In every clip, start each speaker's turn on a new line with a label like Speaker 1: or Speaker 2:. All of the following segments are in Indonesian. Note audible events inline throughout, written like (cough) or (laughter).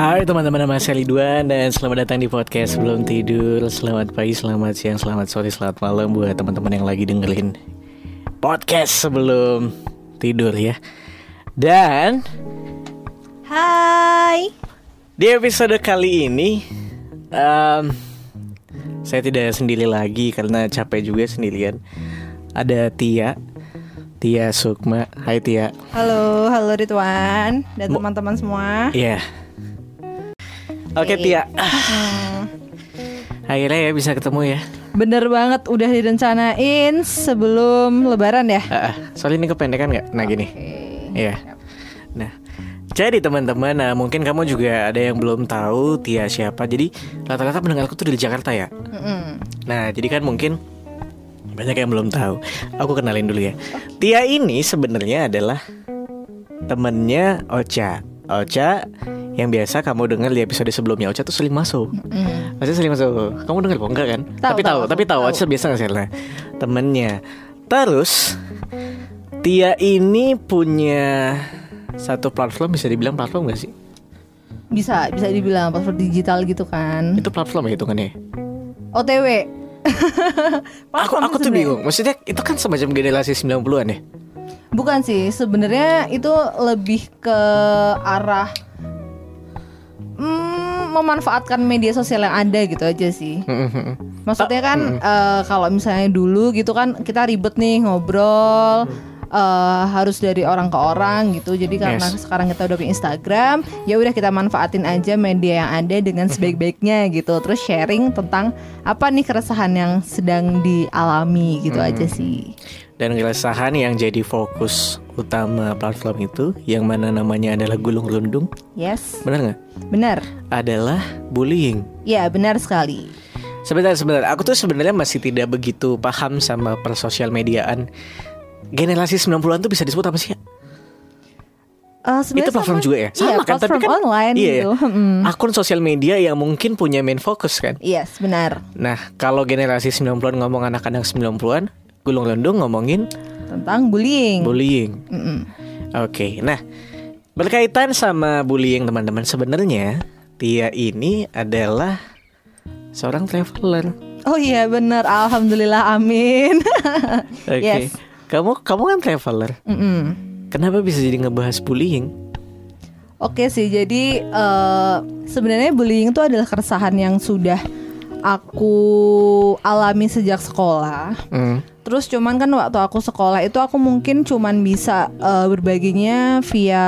Speaker 1: Hai teman-teman nama saya Liduan dan selamat datang di podcast Sebelum Tidur. Selamat pagi, selamat siang, selamat sore, selamat malam Buat teman-teman yang lagi dengerin podcast sebelum tidur ya. Dan
Speaker 2: Hai.
Speaker 1: di episode kali ini em, Saya tidak sendiri lagi karena capek juga sendirian. Ada Tia Tia Sukma. Hai Tia.
Speaker 2: Halo, halo Ridwan dan teman-teman semua.
Speaker 1: Iya Oke. Tia
Speaker 2: Hmm,
Speaker 1: Akhirnya ya bisa ketemu ya
Speaker 2: bener banget udah direncanain sebelum Lebaran ya.
Speaker 1: Ah, soalnya ini kependekan nggak? Nah gini, iya. Nah, jadi teman-teman, nah, mungkin kamu juga ada yang belum tahu Tia siapa. Jadi rata-rata pendengarku tuh dari Jakarta ya.
Speaker 2: Mm-mm.
Speaker 1: Nah, jadi kan mungkin banyak yang belum tahu. Aku kenalin dulu ya. Tia ini sebenarnya adalah temennya Ocha. Ocha yang biasa kamu dengar di episode sebelumnya Ocha tuh sering masuk.
Speaker 2: Mm.
Speaker 1: Ocha sering masuk. Kamu dengar kok enggak kan?
Speaker 2: Tahu,
Speaker 1: tapi
Speaker 2: tahu,
Speaker 1: tapi tahu. Ocha biasa nggak sih temennya. Terus Tia ini punya satu platform bisa dibilang platform gak sih?
Speaker 2: Bisa, bisa dibilang password digital gitu kan.
Speaker 1: Itu platform ya hitungannya.
Speaker 2: OTW. (laughs)
Speaker 1: Aku
Speaker 2: Platform
Speaker 1: aku tuh bingung. Maksudnya itu kan semacam generasi 90-an ya?
Speaker 2: Bukan sih, sebenarnya itu lebih ke arah mm, memanfaatkan media sosial yang ada gitu aja sih. Maksudnya kan eh, kalau misalnya dulu gitu kan kita ribet nih ngobrol eh, harus dari orang ke orang gitu. Jadi karena
Speaker 1: Yes.
Speaker 2: sekarang kita udah punya Instagram, ya udah kita manfaatin aja media yang ada dengan sebaik-baiknya gitu. Terus sharing tentang apa nih keresahan yang sedang dialami gitu aja sih.
Speaker 1: Dan keresahan yang jadi fokus utama platform itu yang mana namanya adalah gulung rundung,
Speaker 2: Yes,
Speaker 1: benar nggak?
Speaker 2: benar.
Speaker 1: Adalah bullying.
Speaker 2: Ya benar sekali.
Speaker 1: Sebentar, sebentar. Aku tuh sebenarnya masih tidak begitu paham sama persosial mediaan. Generasi 90-an tuh bisa disebut apa sih?
Speaker 2: sebenarnya
Speaker 1: Itu platform
Speaker 2: sama-
Speaker 1: juga ya?
Speaker 2: Iya,
Speaker 1: Sama kan? Tapi kan-
Speaker 2: online
Speaker 1: iya ya.
Speaker 2: gitu. Mm.
Speaker 1: Akun sosial media yang mungkin punya main fokus kan.
Speaker 2: Yes, benar.
Speaker 1: Nah, kalau generasi 90-an ngomong anak-anak 90-an, gulung rundung ngomongin
Speaker 2: Tentang bullying.
Speaker 1: bullying.
Speaker 2: Mm-mm.
Speaker 1: Oke, nah berkaitan sama bullying teman-teman sebenarnya Tia ini adalah seorang traveler.
Speaker 2: Oh iya benar, alhamdulillah amin. (laughs)
Speaker 1: Oke,
Speaker 2: Yes.
Speaker 1: Kamu kamu kan traveler.
Speaker 2: Mm-mm.
Speaker 1: Kenapa bisa jadi ngebahas bullying?
Speaker 2: Oke sih, jadi eh, sebenarnya bullying itu adalah keresahan yang sudah aku alami sejak sekolah.
Speaker 1: Hmm.
Speaker 2: Terus cuman kan waktu aku sekolah itu aku mungkin cuman bisa eh, berbaginya via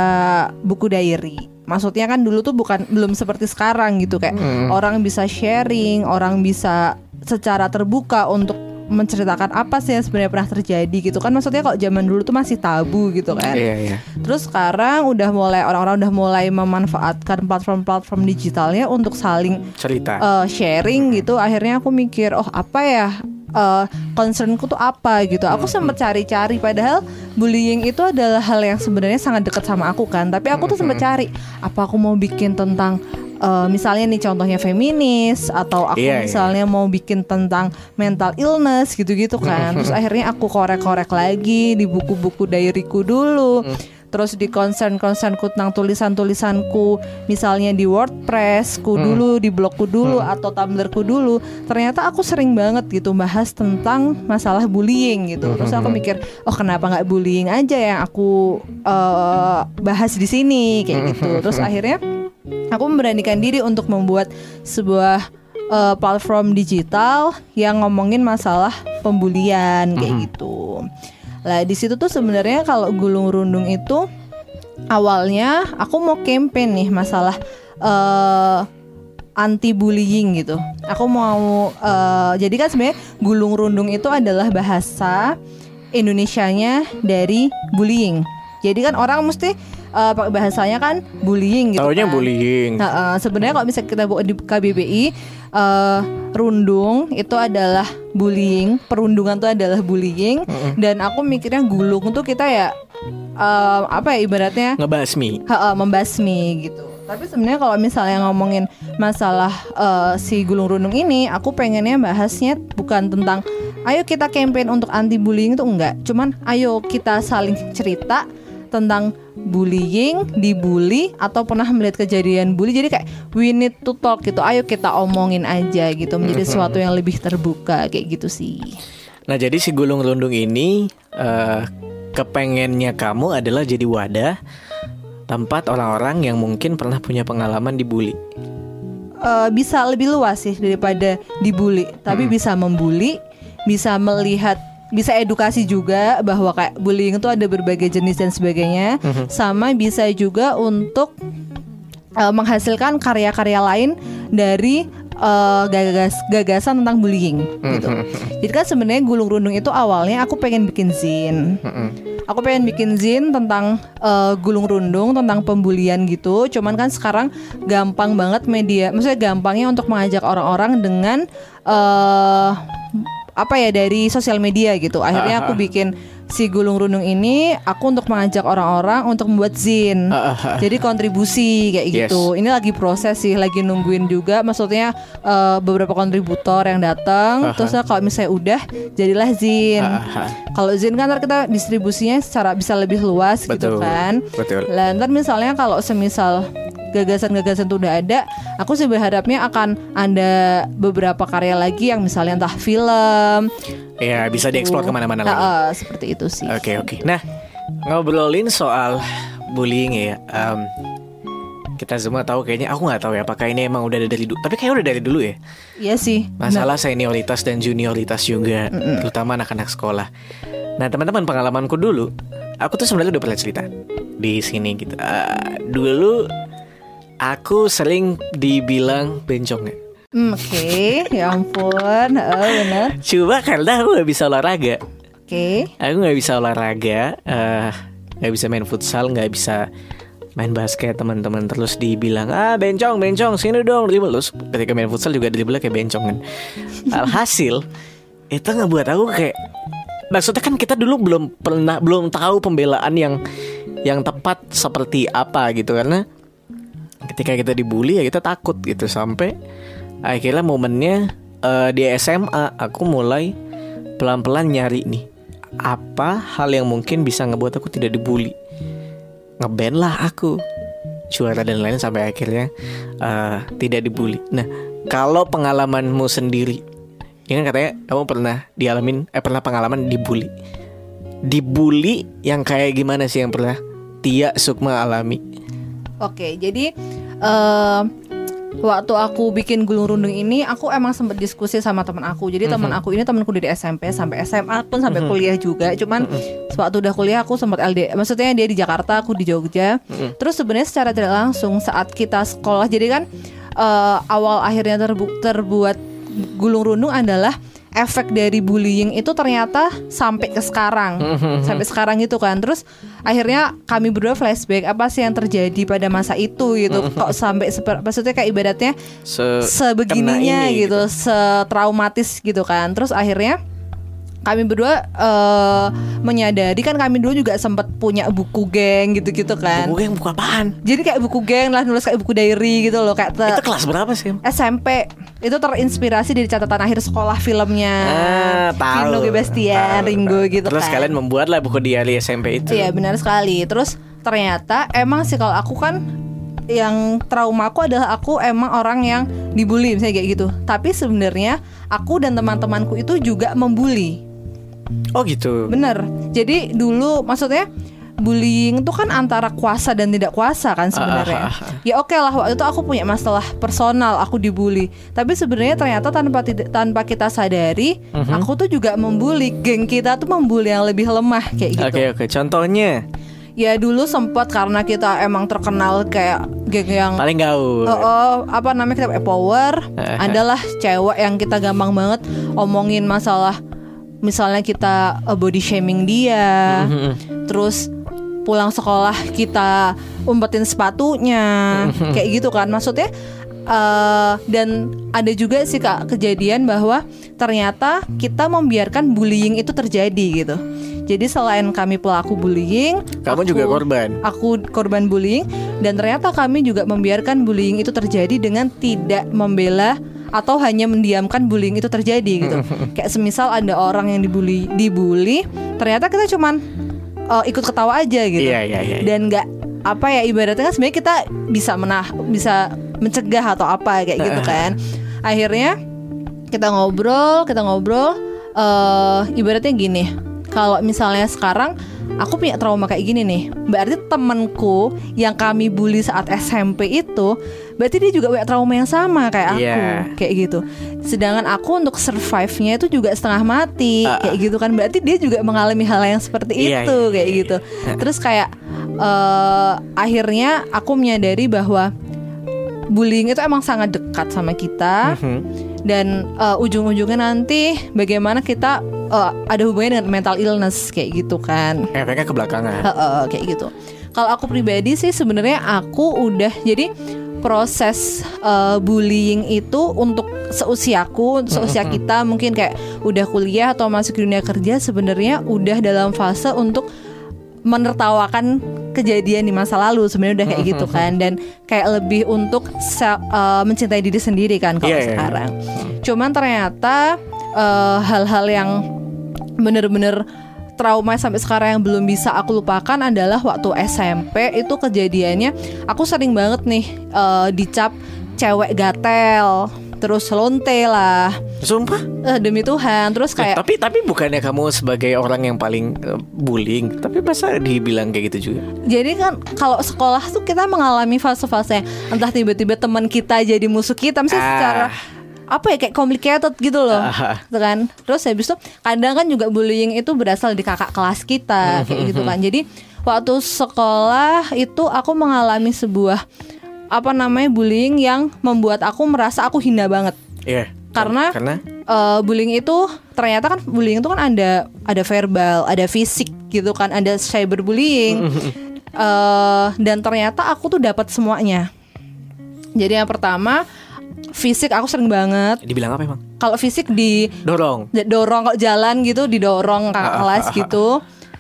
Speaker 2: buku diary. Maksudnya kan dulu tuh bukan belum seperti sekarang gitu kayak orang bisa sharing, orang bisa secara terbuka untuk menceritakan apa sih yang sebenarnya pernah terjadi gitu kan. Maksudnya kalau zaman dulu tuh masih tabu gitu kan.
Speaker 1: Iya iya.
Speaker 2: Terus sekarang udah mulai orang-orang udah mulai memanfaatkan platform-platform digitalnya untuk saling
Speaker 1: Cerita.
Speaker 2: uh, sharing gitu. Akhirnya aku mikir oh apa ya uh, concernku tuh apa? gitu. Aku sempat cari-cari padahal bullying itu adalah hal yang sebenarnya sangat dekat sama aku kan. Tapi aku tuh sempat cari apa aku mau bikin tentang uh, misalnya nih contohnya feminis atau aku
Speaker 1: Iya, iya.
Speaker 2: misalnya mau bikin tentang mental illness gitu-gitu kan. (laughs) Terus akhirnya aku korek-korek lagi di buku-buku diaryku dulu terus di concern-concernku tentang tulisan-tulisanku misalnya di WordPressku dulu di blogku dulu atau Tumblrku dulu ternyata aku sering banget gitu bahas tentang masalah bullying gitu. Terus aku mikir oh kenapa nggak bullying aja yang aku eh, bahas di sini? Kayak gitu. Terus akhirnya aku memberanikan diri untuk membuat sebuah eh, platform digital yang ngomongin masalah pembulian kayak gitu. Lah di situ tuh sebenarnya kalau gulung rundung itu awalnya aku mau campaign nih masalah eh anti bullying gitu. Aku mau eh, jadi kan sebenarnya gulung rundung itu adalah bahasa Indonesianya dari bullying. Jadi kan orang mesti pakai bahasanya kan bullying gitu.
Speaker 1: Taunya
Speaker 2: kan.
Speaker 1: bullying.
Speaker 2: Nah, eh, sebenarnya kalau misalnya kita buka di KBBI eh, rundung itu adalah bullying, perundungan itu adalah bullying dan aku mikirnya gulung tuh kita ya eh, apa ya ibaratnya
Speaker 1: Ngebasmi.
Speaker 2: ha, membasmi gitu. Tapi sebenarnya kalau misalnya ngomongin masalah eh, si gulung rundung ini, aku pengennya bahasnya bukan tentang ayo kita campaign untuk anti bullying itu enggak, cuman ayo kita saling cerita tentang bullying, dibully atau pernah melihat kejadian bully. Jadi kayak we need to talk gitu. Ayo kita omongin aja gitu menjadi sesuatu yang lebih terbuka kayak gitu sih.
Speaker 1: Nah jadi si gulung rundung ini eh, kepengennya kamu adalah jadi wadah tempat orang-orang yang mungkin pernah punya pengalaman dibully.
Speaker 2: Eh, bisa lebih luas sih daripada dibully, tapi bisa membuli, bisa melihat bisa edukasi juga bahwa kayak bullying itu ada berbagai jenis dan sebagainya, sama bisa juga untuk eh, menghasilkan karya-karya lain dari eh, gagas gagasan tentang bullying gitu. Jadi kan sebenarnya gulung rundung itu awalnya aku pengen bikin zin. Aku pengen bikin zin tentang eh, gulung rundung tentang pembulian gitu. Cuman kan sekarang gampang banget media, maksudnya gampangnya untuk mengajak orang-orang dengan eh apa ya dari sosial media gitu. Akhirnya aku bikin si gulung rundung ini aku untuk mengajak orang-orang untuk membuat zin. Jadi kontribusi kayak
Speaker 1: Yes.
Speaker 2: gitu. Ini lagi proses sih, lagi nungguin juga. Maksudnya eh, beberapa kontributor yang datang. Terus kalau misalnya udah, jadilah zin. Kalau zin kan ntar kita distribusinya secara bisa lebih luas gitu
Speaker 1: Betul,
Speaker 2: kan.
Speaker 1: betul.
Speaker 2: Lah ntar misalnya kalau semisal gagasan-gagasan itu udah ada, aku sih berharapnya akan ada beberapa karya lagi yang misalnya entah film,
Speaker 1: Ya bisa dieksplor ke mana-mana lagi.
Speaker 2: Heeh, seperti itu sih.
Speaker 1: Oke oke. Nah ngobrolin soal bullying ya. em, kita semua tahu kayaknya aku nggak tahu ya apakah ini emang udah dari dulu. Tapi kayaknya udah dari dulu ya.
Speaker 2: Iya sih.
Speaker 1: Masalah senioritas dan junioritas juga, terutama anak-anak sekolah. Nah teman-teman pengalamanku dulu, aku tuh sebenarnya udah pernah cerita di sini gitu. Eh, dulu aku sering dibilang bencong ya.
Speaker 2: Hmm, Oke, ya ampun, oh, benar.
Speaker 1: Coba karena aku nggak bisa olahraga.
Speaker 2: Oke,
Speaker 1: Aku nggak bisa olahraga, eh, nggak bisa main futsal, nggak bisa main basket. Teman-teman terus dibilang ah bencong bencong sini dong. Dribble terus ketika main futsal juga dribble kayak bencong kan. Alhasil itu ngebuat aku kayak maksudnya kan kita dulu belum pernah belum tahu pembelaan yang yang tepat seperti apa gitu. Karena ketika kita dibully ya kita takut gitu. Sampai akhirnya momennya eh, di SMA aku mulai pelan-pelan nyari nih apa hal yang mungkin bisa ngebuat aku tidak dibully? Ngeband lah aku. Juara dan lain sampai akhirnya eh, tidak dibully. Nah kalau pengalamanmu sendiri ini kan katanya kamu pernah dialamin eh pernah pengalaman dibully. Dibully yang kayak gimana sih yang pernah Tia Sukma alami
Speaker 2: oke. Jadi eh waktu aku bikin gulung rundung ini, aku emang sempat diskusi sama teman aku. Jadi teman aku ini temanku dari SMP sampai SMA pun sampai kuliah juga. Cuman waktu udah kuliah aku sempat LD. Maksudnya dia di Jakarta, aku di Jogja. Terus sebenarnya secara tidak langsung saat kita sekolah, jadi kan eh, awal akhirnya terbu- terbuat gulung rundung adalah efek dari bullying itu ternyata sampai ke sekarang. (laughs) Sampai sekarang gitu kan. Terus akhirnya kami berdua flashback apa sih yang terjadi pada masa itu gitu. (laughs) Kok sampai seper- maksudnya kayak ibaratnya
Speaker 1: Se
Speaker 2: sebegininya
Speaker 1: ini,
Speaker 2: gitu, setraumatis gitu kan. Terus akhirnya kami berdua eh, menyadari kan kami dulu juga sempat punya buku geng gitu-gitu kan
Speaker 1: Buku yang buku apaan?
Speaker 2: jadi kayak buku geng lah nulis kayak buku diary gitu loh kayak
Speaker 1: Itu kelas berapa sih?
Speaker 2: SMP itu terinspirasi dari catatan akhir sekolah filmnya
Speaker 1: Ah, tahu.
Speaker 2: Vino Gebastian,
Speaker 1: Tahu,
Speaker 2: Ringo
Speaker 1: tahu.
Speaker 2: gitu
Speaker 1: Terus
Speaker 2: kan.
Speaker 1: kalian membuatlah buku diary SMP itu.
Speaker 2: Iya benar sekali. Terus ternyata emang sih kalau aku kan yang trauma aku adalah aku emang orang yang dibully misalnya kayak gitu. Tapi sebenarnya aku dan teman-temanku itu juga membuli.
Speaker 1: Oh gitu.
Speaker 2: Bener. Jadi dulu maksudnya bullying itu kan antara kuasa dan tidak kuasa kan sebenarnya.
Speaker 1: Ah, ah, ah.
Speaker 2: Ya oke lah waktu itu aku punya masalah personal, aku dibully. Tapi sebenarnya ternyata tanpa tanpa kita sadari,
Speaker 1: Mhm.
Speaker 2: aku tuh juga membuli. Geng kita tuh membuli yang lebih lemah kayak gitu.
Speaker 1: Oke oke. Contohnya
Speaker 2: Ya dulu sempat karena kita emang terkenal kayak geng yang
Speaker 1: paling gaul.
Speaker 2: Oh, oh, apa namanya kita power
Speaker 1: Eh,
Speaker 2: adalah cewek yang kita gampang banget omongin masalah misalnya kita uh, body shaming dia
Speaker 1: Mhm.
Speaker 2: terus pulang sekolah kita umpetin sepatunya kayak gitu kan maksudnya eh, dan ada juga sih kak kejadian bahwa ternyata kita membiarkan bullying itu terjadi gitu jadi selain kami pelaku bullying
Speaker 1: Kamu juga korban.
Speaker 2: aku korban bullying dan ternyata kami juga membiarkan bullying itu terjadi dengan tidak membela atau hanya mendiamkan bullying itu terjadi gitu. (laughs) Kayak semisal ada orang yang dibully dibully, ternyata kita cuman uh, ikut ketawa aja gitu
Speaker 1: Iya, iya, iya.
Speaker 2: dan nggak apa ya ibaratnya kan sebenarnya kita bisa menah bisa mencegah atau apa kayak gitu kan akhirnya kita ngobrol kita ngobrol eh ibaratnya gini kalau misalnya sekarang aku punya trauma kayak gini nih. Berarti temenku yang kami bully saat SMP itu berarti dia juga punya trauma yang sama kayak aku
Speaker 1: Iya.
Speaker 2: kayak gitu. Sedangkan aku untuk survive-nya itu juga setengah mati
Speaker 1: Ah,
Speaker 2: kayak gitu kan. Berarti dia juga mengalami hal yang seperti
Speaker 1: Iya,
Speaker 2: itu
Speaker 1: iya,
Speaker 2: kayak
Speaker 1: iya,
Speaker 2: gitu. (laughs) terus kayak eh, akhirnya aku menyadari bahwa bullying itu emang sangat dekat sama kita.
Speaker 1: Mhm.
Speaker 2: dan eh, ujung-ujungnya nanti bagaimana kita eh, ada hubungannya dengan mental illness kayak gitu kan
Speaker 1: Efeknya ke belakangan.
Speaker 2: Heeh, kayak gitu. Kalau aku pribadi sih sebenarnya aku udah jadi proses eh, bullying itu untuk seusiaku, seusia kita mungkin kayak udah kuliah atau masuk dunia kerja sebenarnya udah dalam fase untuk menertawakan kejadian di masa lalu sebenarnya udah kayak gitu kan dan kayak lebih untuk eh, mencintai diri sendiri kan kalau
Speaker 1: Iya, iya.
Speaker 2: sekarang. Cuman ternyata hal-hal yang bener-bener trauma sampai sekarang yang belum bisa aku lupakan adalah waktu SMP itu kejadiannya aku sering banget nih eh, dicap cewek gatel terus lonte lah
Speaker 1: Sumpah.
Speaker 2: Eh, demi Tuhan terus
Speaker 1: Eh,
Speaker 2: kayak
Speaker 1: tapi tapi bukannya kamu sebagai orang yang paling eh, bullying, tapi masa dibilang kayak gitu juga?
Speaker 2: jadi kan kalau sekolah tuh kita mengalami fase-fase entah tiba-tiba teman kita jadi musuh kita misalnya
Speaker 1: Ah.
Speaker 2: secara apa ya kayak complicated gitu loh
Speaker 1: Ah.
Speaker 2: gitu kan terus habis itu kadang kan juga bullying itu berasal di kakak kelas kita kayak gitu kan jadi waktu sekolah itu aku mengalami sebuah apa namanya bullying yang membuat aku merasa aku hina banget
Speaker 1: Iya.
Speaker 2: Karena-
Speaker 1: karena
Speaker 2: eh bullying itu ternyata kan bullying itu kan ada ada verbal, ada fisik gitu kan, ada cyberbullying. Eh dan ternyata aku tuh dapat semuanya. Jadi yang pertama fisik aku sering banget.
Speaker 1: dibilang apa emang?
Speaker 2: Kalau fisik di
Speaker 1: Dorong.
Speaker 2: dorong kalau jalan gitu didorong
Speaker 1: Ah,
Speaker 2: kakak kelas gitu.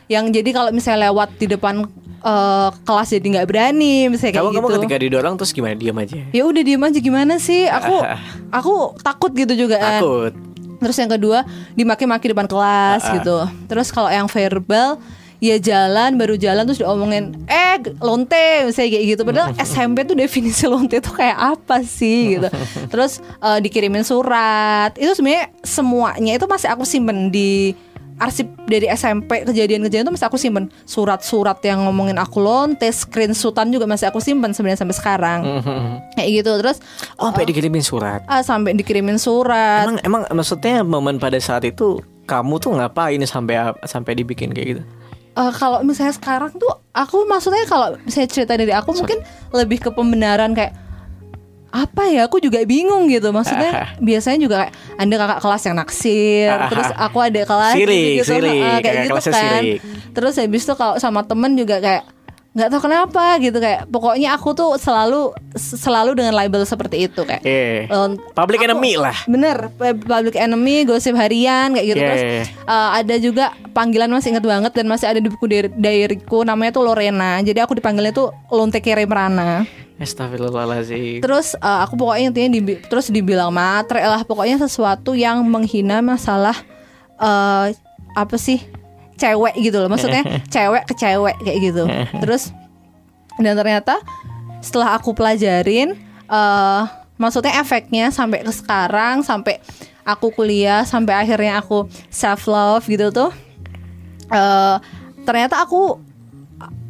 Speaker 2: Yang jadi kalau misalnya lewat di depan eh, kelas jadi nggak berani misalnya kayak
Speaker 1: Kamu kamu
Speaker 2: gitu.
Speaker 1: ketika didorong terus gimana? Diam aja.
Speaker 2: Ya udah diem aja gimana sih? Aku aku takut gitu juga kan.
Speaker 1: Takut.
Speaker 2: Terus yang kedua dimaki-maki depan kelas gitu. Terus kalau yang verbal ya jalan baru jalan terus diomongin eh lonte misalnya kayak gitu. Padahal (laughs) SMP tuh definisi lonte tuh kayak apa sih gitu. (laughs) Terus eh, dikirimin surat. Itu sebenarnya semuanya itu masih aku simpen di arsip dari SMP kejadian-kejadian itu masih aku simpen. Surat-surat yang ngomongin aku lonte screenshotan juga masih aku simpen sebenarnya sampai sekarang. (laughs) Kayak gitu terus
Speaker 1: Oh, sampai dikirimin surat.
Speaker 2: ah, sampai dikirimin surat.
Speaker 1: Emang emang maksudnya momen pada saat itu kamu tuh ngapain sampai sampai dibikin kayak gitu?
Speaker 2: Eh, kalau misalnya sekarang tuh aku maksudnya kalau misalnya cerita dari aku mungkin lebih ke pembenaran kayak apa ya aku juga bingung gitu. Maksudnya biasanya juga kayak ada kakak kelas yang naksir terus aku ada kelas
Speaker 1: Sirik,
Speaker 2: gitu,
Speaker 1: sirik,
Speaker 2: heeh, kayak
Speaker 1: kakak
Speaker 2: gitu kan.
Speaker 1: sirik.
Speaker 2: terus habis itu kalau sama temen juga kayak nggak tahu kenapa gitu kayak pokoknya aku tuh selalu selalu dengan label seperti itu kayak
Speaker 1: Eh,
Speaker 2: eh,
Speaker 1: public
Speaker 2: aku-
Speaker 1: enemy lah.
Speaker 2: Bener, public enemy, gosip harian kayak gitu.
Speaker 1: Yeah,
Speaker 2: Terus
Speaker 1: yeah,
Speaker 2: uh, ada juga panggilan masih inget banget dan masih ada di buku diary- diaryku namanya tuh Lorena. Jadi aku dipanggilnya tuh Lonte Kere Merana.
Speaker 1: Astagfirullahaladzim.
Speaker 2: Terus uh, aku pokoknya intinya dibi- terus dibilang matre lah pokoknya sesuatu yang menghina masalah uh, apa sih cewek gitu loh. Maksudnya (laughs) cewek ke cewek kayak gitu. Terus dan ternyata setelah aku pelajarin eh maksudnya efeknya sampai ke sekarang sampai aku kuliah sampai akhirnya aku self love gitu tuh eh ternyata aku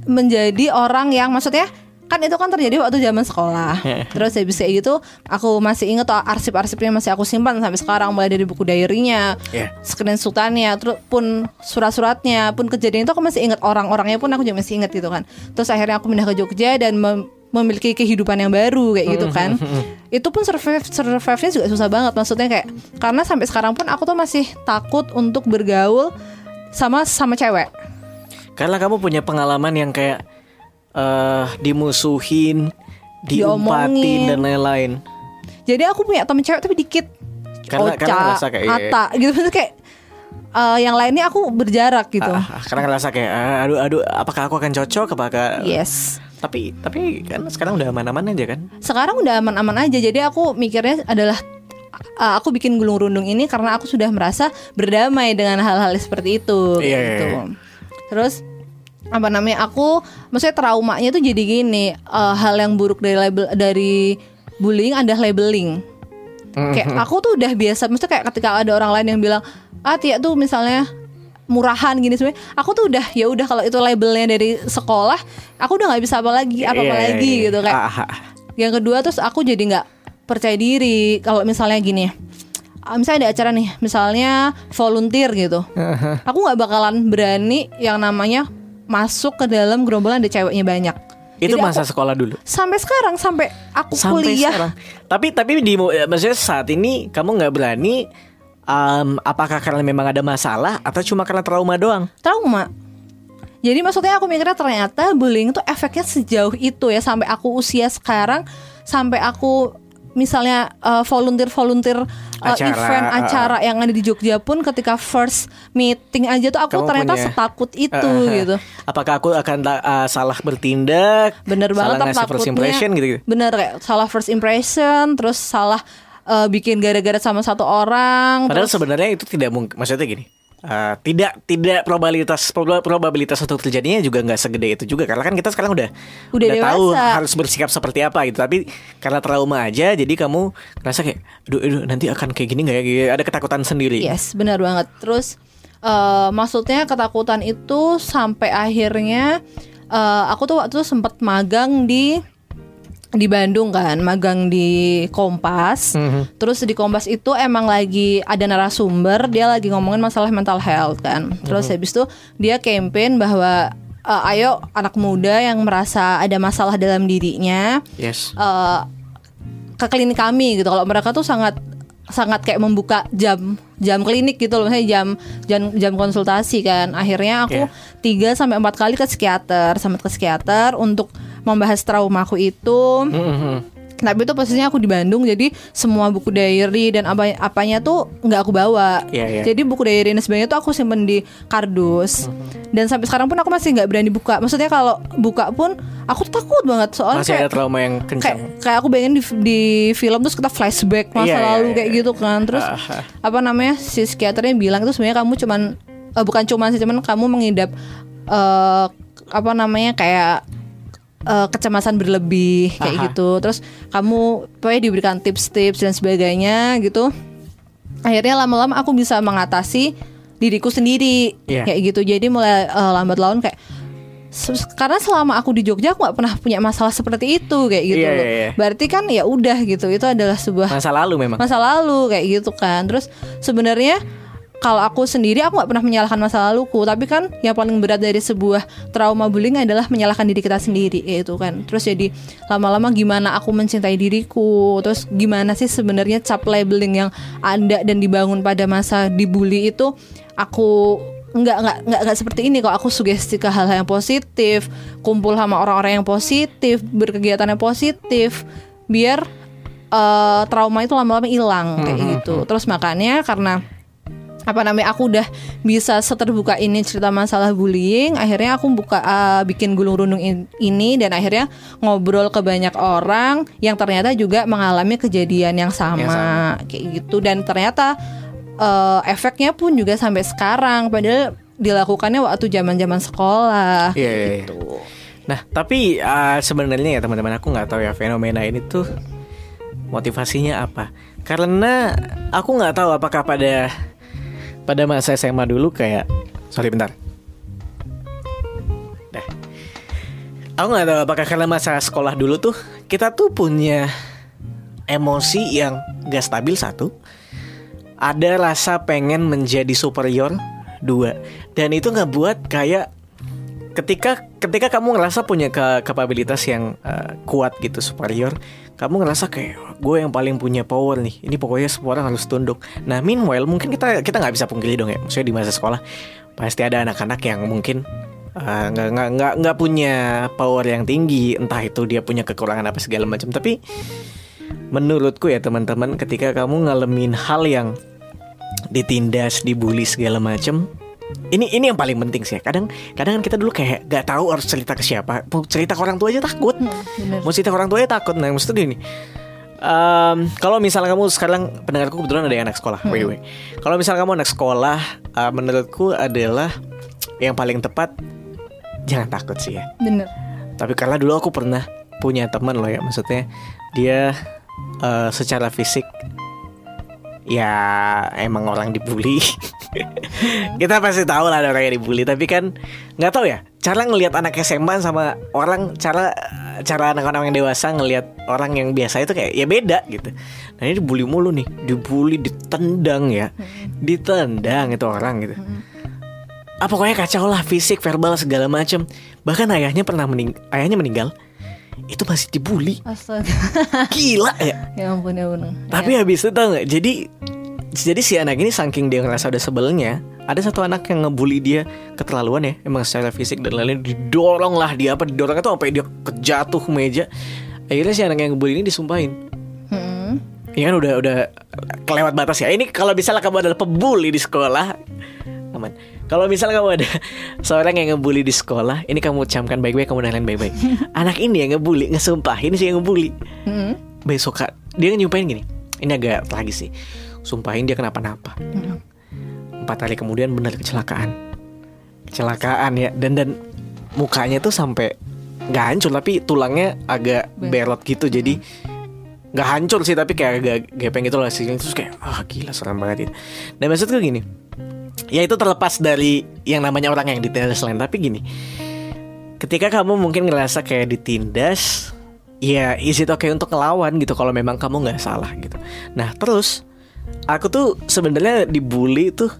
Speaker 2: menjadi orang yang maksudnya kan itu kan terjadi waktu zaman sekolah. Terus habis kayak gitu aku masih inget tuh arsip-arsipnya masih aku simpan sampai sekarang mulai dari buku diarynya
Speaker 1: Iya.
Speaker 2: screenshotannya terus pun surat-suratnya pun kejadian itu aku masih ingat orang-orangnya pun aku juga masih ingat gitu kan. Terus akhirnya aku pindah ke Jogja dan mem- memiliki kehidupan yang baru kayak gitu kan. itu pun survive survive-nya juga susah banget maksudnya kayak karena sampai sekarang pun aku tuh masih takut untuk bergaul sama sama cewek.
Speaker 1: Karena kamu punya pengalaman yang kayak eh dimusuhin, diumpatin
Speaker 2: Diomongin.
Speaker 1: dan lain-lain.
Speaker 2: jadi aku punya temen cewek tapi dikit.
Speaker 1: Karena- karena ngerasa kayak- iya,
Speaker 2: Ata gitu. Maksudnya kayak eh, yang lainnya aku berjarak gitu.
Speaker 1: Ah, ah, karena ngerasa kayak ah, aduh aduh apakah aku akan cocok? Apakah
Speaker 2: yes.
Speaker 1: Tapi tapi kan sekarang udah aman-aman aja kan?
Speaker 2: Sekarang udah aman-aman aja. Jadi aku mikirnya adalah uh, aku bikin gulung rundung ini karena aku sudah merasa berdamai dengan hal-hal seperti itu kayak
Speaker 1: Iya, iya,
Speaker 2: gitu.
Speaker 1: iya.
Speaker 2: terus apa namanya aku maksudnya traumanya tuh jadi gini eh, hal yang buruk dari label dari bullying ada labeling kayak aku tuh udah biasa maksudnya kayak ketika ada orang lain yang bilang ah Tia tuh misalnya murahan gini sebenarnya aku tuh udah ya udah kalau itu labelnya dari sekolah aku udah nggak bisa apa lagi apa apa
Speaker 1: Iya, iya,
Speaker 2: lagi
Speaker 1: iya.
Speaker 2: gitu kayak
Speaker 1: ah.
Speaker 2: yang kedua terus aku jadi nggak percaya diri kalau misalnya gini misalnya ada acara nih misalnya volunteer gitu aku nggak bakalan berani yang namanya masuk ke dalam gerombolan ada ceweknya banyak
Speaker 1: Itu
Speaker 2: Jadi
Speaker 1: masa
Speaker 2: aku-
Speaker 1: sekolah dulu.
Speaker 2: sampai sekarang sampai aku
Speaker 1: Sampai
Speaker 2: kuliah
Speaker 1: sekarang. Tapi tapi di eh, maksudnya saat ini kamu nggak berani em, apakah karena memang ada masalah atau cuma karena trauma doang?
Speaker 2: trauma. Jadi maksudnya aku mikirnya ternyata bullying itu efeknya sejauh itu ya sampai aku usia sekarang sampai aku misalnya uh, volunteer-volunteer uh,
Speaker 1: Acara,
Speaker 2: event
Speaker 1: uh,
Speaker 2: acara yang ada di Jogja pun ketika first meeting aja tuh aku
Speaker 1: Kamu
Speaker 2: ternyata
Speaker 1: punya-
Speaker 2: setakut itu
Speaker 1: ah.
Speaker 2: gitu.
Speaker 1: Apakah aku akan ah, salah bertindak?
Speaker 2: Bener banget
Speaker 1: salah first impression gitu. gitu.
Speaker 2: Bener kayak salah first impression terus salah uh, bikin gara-gara sama satu orang
Speaker 1: Padahal
Speaker 2: terus
Speaker 1: sebenarnya itu tidak mungkin. Maksudnya gini. Eh, tidak tidak probabilitas proba- probabilitas untuk terjadinya juga nggak segede itu juga karena kan kita sekarang udah
Speaker 2: Udah
Speaker 1: tahu
Speaker 2: dewasa.
Speaker 1: harus bersikap seperti apa gitu tapi karena trauma aja jadi kamu ngerasa kayak aduh, aduh nanti akan kayak gini nggak ya ada ketakutan sendiri
Speaker 2: Yes, benar banget. Terus eh, maksudnya ketakutan itu sampai akhirnya eh, aku tuh waktu itu sempat magang di di Bandung kan, magang di Kompas.
Speaker 1: Mhm.
Speaker 2: Terus di Kompas itu emang lagi ada narasumber, dia lagi ngomongin masalah mental health kan. Terus habis itu dia campaign bahwa eh, ayo anak muda yang merasa ada masalah dalam dirinya
Speaker 1: yes
Speaker 2: eh, ke klinik kami gitu. Kalau mereka tuh sangat sangat kayak membuka jam jam klinik gitu loh, misalnya jam jam jam konsultasi kan. Akhirnya aku
Speaker 1: Iya.
Speaker 2: 3 sampai empat kali ke psikiater, sama ke psikiater untuk membahas traumaku itu.
Speaker 1: Mhm.
Speaker 2: Tapi itu posisinya aku di Bandung, jadi semua buku diary dan apa apanya tuh nggak aku bawa.
Speaker 1: Iya, iya.
Speaker 2: Jadi buku diary dan sebagainya tuh aku simpen di kardus.
Speaker 1: Mhm.
Speaker 2: Dan sampai sekarang pun aku masih nggak berani buka. Maksudnya kalau buka pun aku tuh takut banget soalnya
Speaker 1: masih
Speaker 2: kayak,
Speaker 1: ada trauma yang
Speaker 2: kayak
Speaker 1: kencang
Speaker 2: kayak aku bayangin di, di film terus kita flashback masa
Speaker 1: Iya, iya,
Speaker 2: lalu
Speaker 1: iya,
Speaker 2: kayak
Speaker 1: iya.
Speaker 2: gitu kan. Terus
Speaker 1: ah.
Speaker 2: apa namanya si psikiaternya bilang itu sebenarnya kamu cuman eh, bukan cuman sih cuman kamu mengidap eh apa namanya kayak eh, kecemasan berlebih kayak
Speaker 1: Aha.
Speaker 2: gitu. Terus kamu pokoknya diberikan tips-tips dan sebagainya gitu. Akhirnya lama-lama aku bisa mengatasi diriku sendiri
Speaker 1: Iya.
Speaker 2: kayak gitu. Jadi mulai eh, lambat laun kayak karena selama aku di Jogja aku nggak pernah punya masalah seperti itu kayak gitu loh.
Speaker 1: iya, iya.
Speaker 2: Berarti kan ya udah gitu. Itu adalah sebuah
Speaker 1: masa lalu memang
Speaker 2: masa lalu kayak gitu kan terus sebenarnya kalau aku sendiri aku nggak pernah menyalahkan masa laluku. Tapi kan yang paling berat dari sebuah trauma bullying adalah menyalahkan diri kita sendiri itu kan. Terus jadi lama-lama gimana aku mencintai diriku? Terus gimana sih sebenarnya cap labeling yang ada dan dibangun pada masa dibully itu? Aku nggak nggak nggak nggak seperti ini kok. Aku sugesti ke hal-hal yang positif kumpul sama orang-orang yang positif berkegiatan yang positif biar eh, trauma itu lama-lama hilang kayak gitu. Terus makanya karena apa namanya aku udah bisa seterbuka ini cerita masalah bullying akhirnya aku buka eh, bikin gulung runung in- ini dan akhirnya ngobrol ke banyak orang yang ternyata juga mengalami kejadian yang sama,
Speaker 1: Yang sama.
Speaker 2: kayak gitu dan ternyata eh, efeknya pun juga sampai sekarang padahal dilakukannya waktu zaman-zaman sekolah
Speaker 1: Iya, iya, iya.
Speaker 2: gitu.
Speaker 1: Nah, tapi uh, sebenarnya ya teman-teman aku nggak tahu ya fenomena ini tuh motivasinya apa. Karena aku nggak tahu apakah pada pada masa SMA dulu kayak sorry bentar. Dah. Aku nggak tahu apakah karena masa sekolah dulu tuh kita tuh punya emosi yang gak stabil satu. Ada rasa pengen menjadi superior dua dan itu nggak buat kayak ketika ketika kamu ngerasa punya ke kapabilitas yang uh, kuat gitu superior kamu ngerasa kayak gue yang paling punya power nih ini pokoknya semua orang harus tunduk. Nah meanwhile mungkin kita kita nggak bisa pungkiri dong ya maksudnya di masa sekolah pasti ada anak-anak yang mungkin uh, nggak nggak nggak nggak punya power yang tinggi entah itu dia punya kekurangan apa segala macam. Tapi menurutku ya teman-teman ketika kamu ngalamin hal yang ditindas dibully segala macam ini ini yang paling penting sih ya. kadang kadang kan kita dulu kayak gak tahu harus cerita ke siapa mau cerita ke orang tua aja takut
Speaker 2: bener.
Speaker 1: mau cerita ke orang tua aja takut nah maksudnya gini em, kalau misalnya kamu sekarang pendengarku kebetulan ada yang anak sekolah the way. kalau misalnya kamu anak sekolah eh, menurutku adalah yang paling tepat jangan takut sih ya.
Speaker 2: bener
Speaker 1: Tapi karena dulu aku pernah punya teman loh ya, maksudnya dia eh, secara fisik ya emang orang dibully. (laughs) Kita pasti tahu lah ada orang yang dibully, tapi kan nggak tahu ya cara ngelihat anak SMA sama orang cara cara anak-anak yang dewasa ngelihat orang yang biasa itu kayak ya beda gitu. Nah ini dibully mulu nih, dibully, ditendang ya, ditendang itu orang gitu. Ah pokoknya kacau lah fisik, verbal segala macam. Bahkan ayahnya pernah mening ayahnya meninggal. Itu masih dibully.
Speaker 2: astaga
Speaker 1: Gila ya.
Speaker 2: ya ampun ya ampun
Speaker 1: Tapi habis itu tau gak Jadi Jadi si anak ini saking dia ngerasa udah sebelnya Ada satu anak yang ngebully dia Keterlaluan ya Emang secara fisik dan lain-lain Didorong lah dia apa Didorong itu sampai dia kejatuh ke meja Akhirnya si anak yang ngebully ini disumpahin
Speaker 2: Hmm.
Speaker 1: Iya kan udah udah kelewat batas ya. Ini kalau misalnya kamu adalah pembuli di sekolah, aman. Kalau misalnya kamu ada (laughs) seorang yang ngebully di sekolah, ini kamu camkan baik-baik, kamu nalain baik-baik. (laughs) Anak ini yang ngebully, ngesumpahin sih yang ngebully.
Speaker 2: Hmm.
Speaker 1: Besok Kak, dia nyumpahin gini. Ini agak lagi sih. Sumpahin dia kenapa-napa. Empat hari kemudian benar kecelakaan. Kecelakaan ya. Dan dan mukanya tuh sampai nggak hancur tapi tulangnya agak berot gitu. Jadi nggak hancur sih tapi kayak agak gepeng gitu lah sih terus kayak ah gila serem banget itu dan maksudku gini ya itu terlepas dari yang namanya orang yang ditindas lain tapi gini. Ketika kamu mungkin ngerasa kayak ditindas ya is it okay untuk ngelawan gitu kalau memang kamu nggak salah gitu. Nah terus aku tuh sebenarnya dibully tuh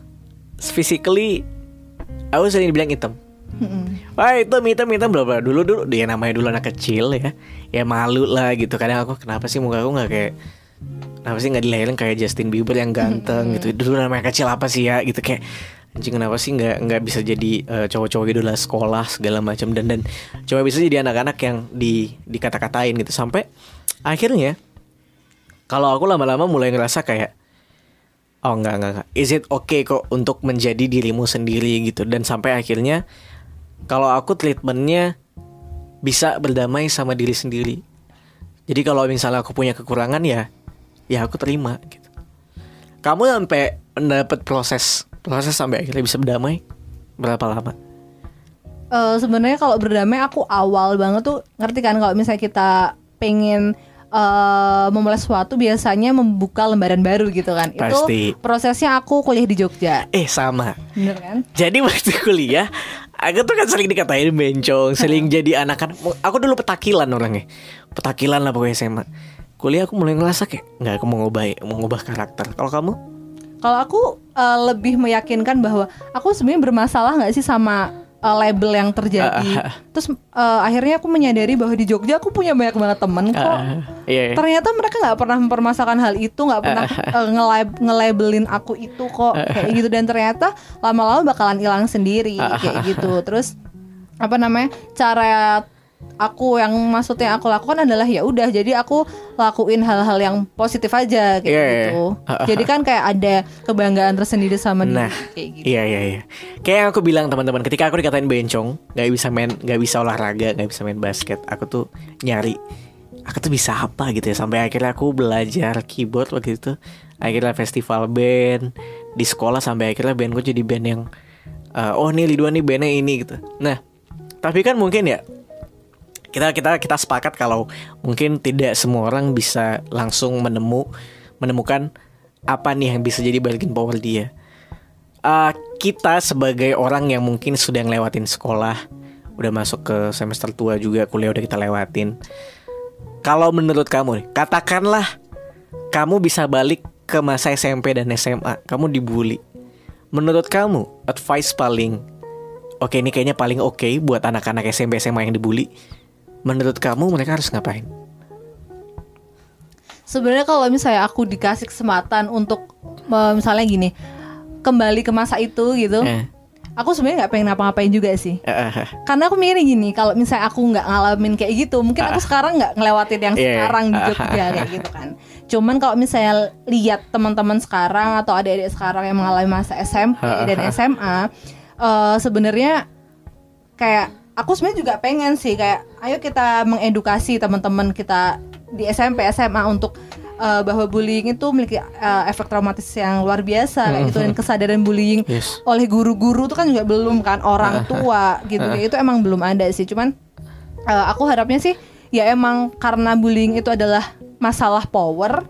Speaker 1: physically aku sering dibilang hitam.
Speaker 2: Hmm.
Speaker 1: Wah itu hitam hitam bla bla. Dulu dulu dia namanya dulu anak kecil ya. Ya malu lah gitu. Kadang aku kenapa sih muka aku nggak kayak kenapa sih nggak dilahirin kayak Justin Bieber yang ganteng gitu? Dulu namanya kecil apa sih ya? Gitu kayak anjing kenapa sih nggak nggak bisa jadi eh, cowok-cowok lah sekolah segala macam? Dan dan cuma bisa jadi anak-anak yang di dikata-katain gitu. Sampai akhirnya kalau aku lama-lama mulai ngerasa kayak Oh enggak enggak enggak Is it okay kok untuk menjadi dirimu sendiri? Gitu. Dan sampai akhirnya Kalau aku treatmentnya Bisa berdamai sama diri sendiri. Jadi kalau misalnya aku punya kekurangan ya Ya aku terima gitu. Kamu sampai mendapat proses Proses sampai akhirnya bisa berdamai Berapa lama?
Speaker 2: Eh, sebenarnya kalau berdamai aku awal banget tuh ngerti kan kalau misalnya kita pengen eh, memulai sesuatu biasanya membuka lembaran baru gitu kan.
Speaker 1: Pasti.
Speaker 2: itu prosesnya aku kuliah di Jogja.
Speaker 1: Eh sama.
Speaker 2: Bener kan?
Speaker 1: Jadi waktu kuliah Aku tuh kan sering dikatain bencong Sering jadi anak kan Aku dulu petakilan orangnya. Petakilan lah pokoknya SMA Kuliah aku mulai ngerasa kayak Nggak aku mau ngubah Mau ngubah karakter. Kalau kamu?
Speaker 2: kalau aku eh, lebih meyakinkan bahwa aku sebenarnya bermasalah nggak sih sama eh, label yang terjadi.
Speaker 1: Ah,
Speaker 2: terus eh, akhirnya aku menyadari bahwa di Jogja aku punya banyak banget temen kok.
Speaker 1: Ah, Iya iya.
Speaker 2: ternyata mereka nggak pernah mempermasalahkan hal itu nggak pernah eh, nge-lab- nge-labelin aku itu kok kayak gitu. Dan ternyata lama-lama bakalan hilang sendiri kayak gitu. Terus apa namanya cara aku yang maksudnya aku lakukan adalah ya udah jadi aku lakuin hal-hal yang positif aja kayak
Speaker 1: Iya, iya.
Speaker 2: gitu (laughs) jadi kan kayak ada kebanggaan tersendiri sama diri
Speaker 1: Nah,
Speaker 2: kayak gitu
Speaker 1: Iya iya iya. Kayak yang aku bilang teman-teman, ketika aku dikatain bencong, nggak bisa main, nggak bisa olahraga, nggak bisa main basket, aku tuh nyari, aku tuh bisa apa gitu ya. Sampai akhirnya aku belajar keyboard waktu itu. Akhirnya festival band di sekolah sampai akhirnya bandku jadi band yang, eh, oh nih Lidwan nih bandnya ini gitu. Nah, tapi kan mungkin ya kita kita kita sepakat kalau mungkin tidak semua orang bisa langsung menemu menemukan apa nih yang bisa jadi bargaining power dia. Uh, kita sebagai orang yang mungkin sudah ngelewatin sekolah, udah masuk ke semester tua juga kuliah udah kita lewatin. Kalau menurut kamu nih, katakanlah kamu bisa balik ke masa SMP dan SMA, kamu dibully. Menurut kamu, advice paling oke ini kayaknya paling oke buat anak-anak SMP SMA yang dibully. Menurut kamu mereka harus ngapain?
Speaker 2: sebenarnya kalau misalnya aku dikasih kesempatan untuk eh, misalnya gini kembali ke masa itu gitu
Speaker 1: Eh,
Speaker 2: aku sebenarnya nggak pengen ngapa-ngapain juga sih.
Speaker 1: Eh,
Speaker 2: karena aku mikirnya gini kalau misalnya aku nggak ngalamin kayak gitu mungkin aku sekarang nggak ngelewatin yang
Speaker 1: Iya, iya.
Speaker 2: sekarang di Jogja kayak gitu kan. Cuman kalau misalnya lihat teman-teman sekarang atau adik-adik sekarang yang mengalami masa SMP dan SMA eh, sebenarnya kayak aku sebenarnya juga pengen sih kayak ayo kita mengedukasi teman-teman kita di SMP SMA untuk eh, bahwa bullying itu memiliki eh, efek traumatis yang luar biasa kayak gitu. Dan kesadaran bullying
Speaker 1: Yes.
Speaker 2: oleh guru-guru itu kan juga belum kan orang (laughs) tua gitu. Kayak itu emang belum ada sih. Cuman eh, aku harapnya sih ya emang karena bullying itu adalah masalah power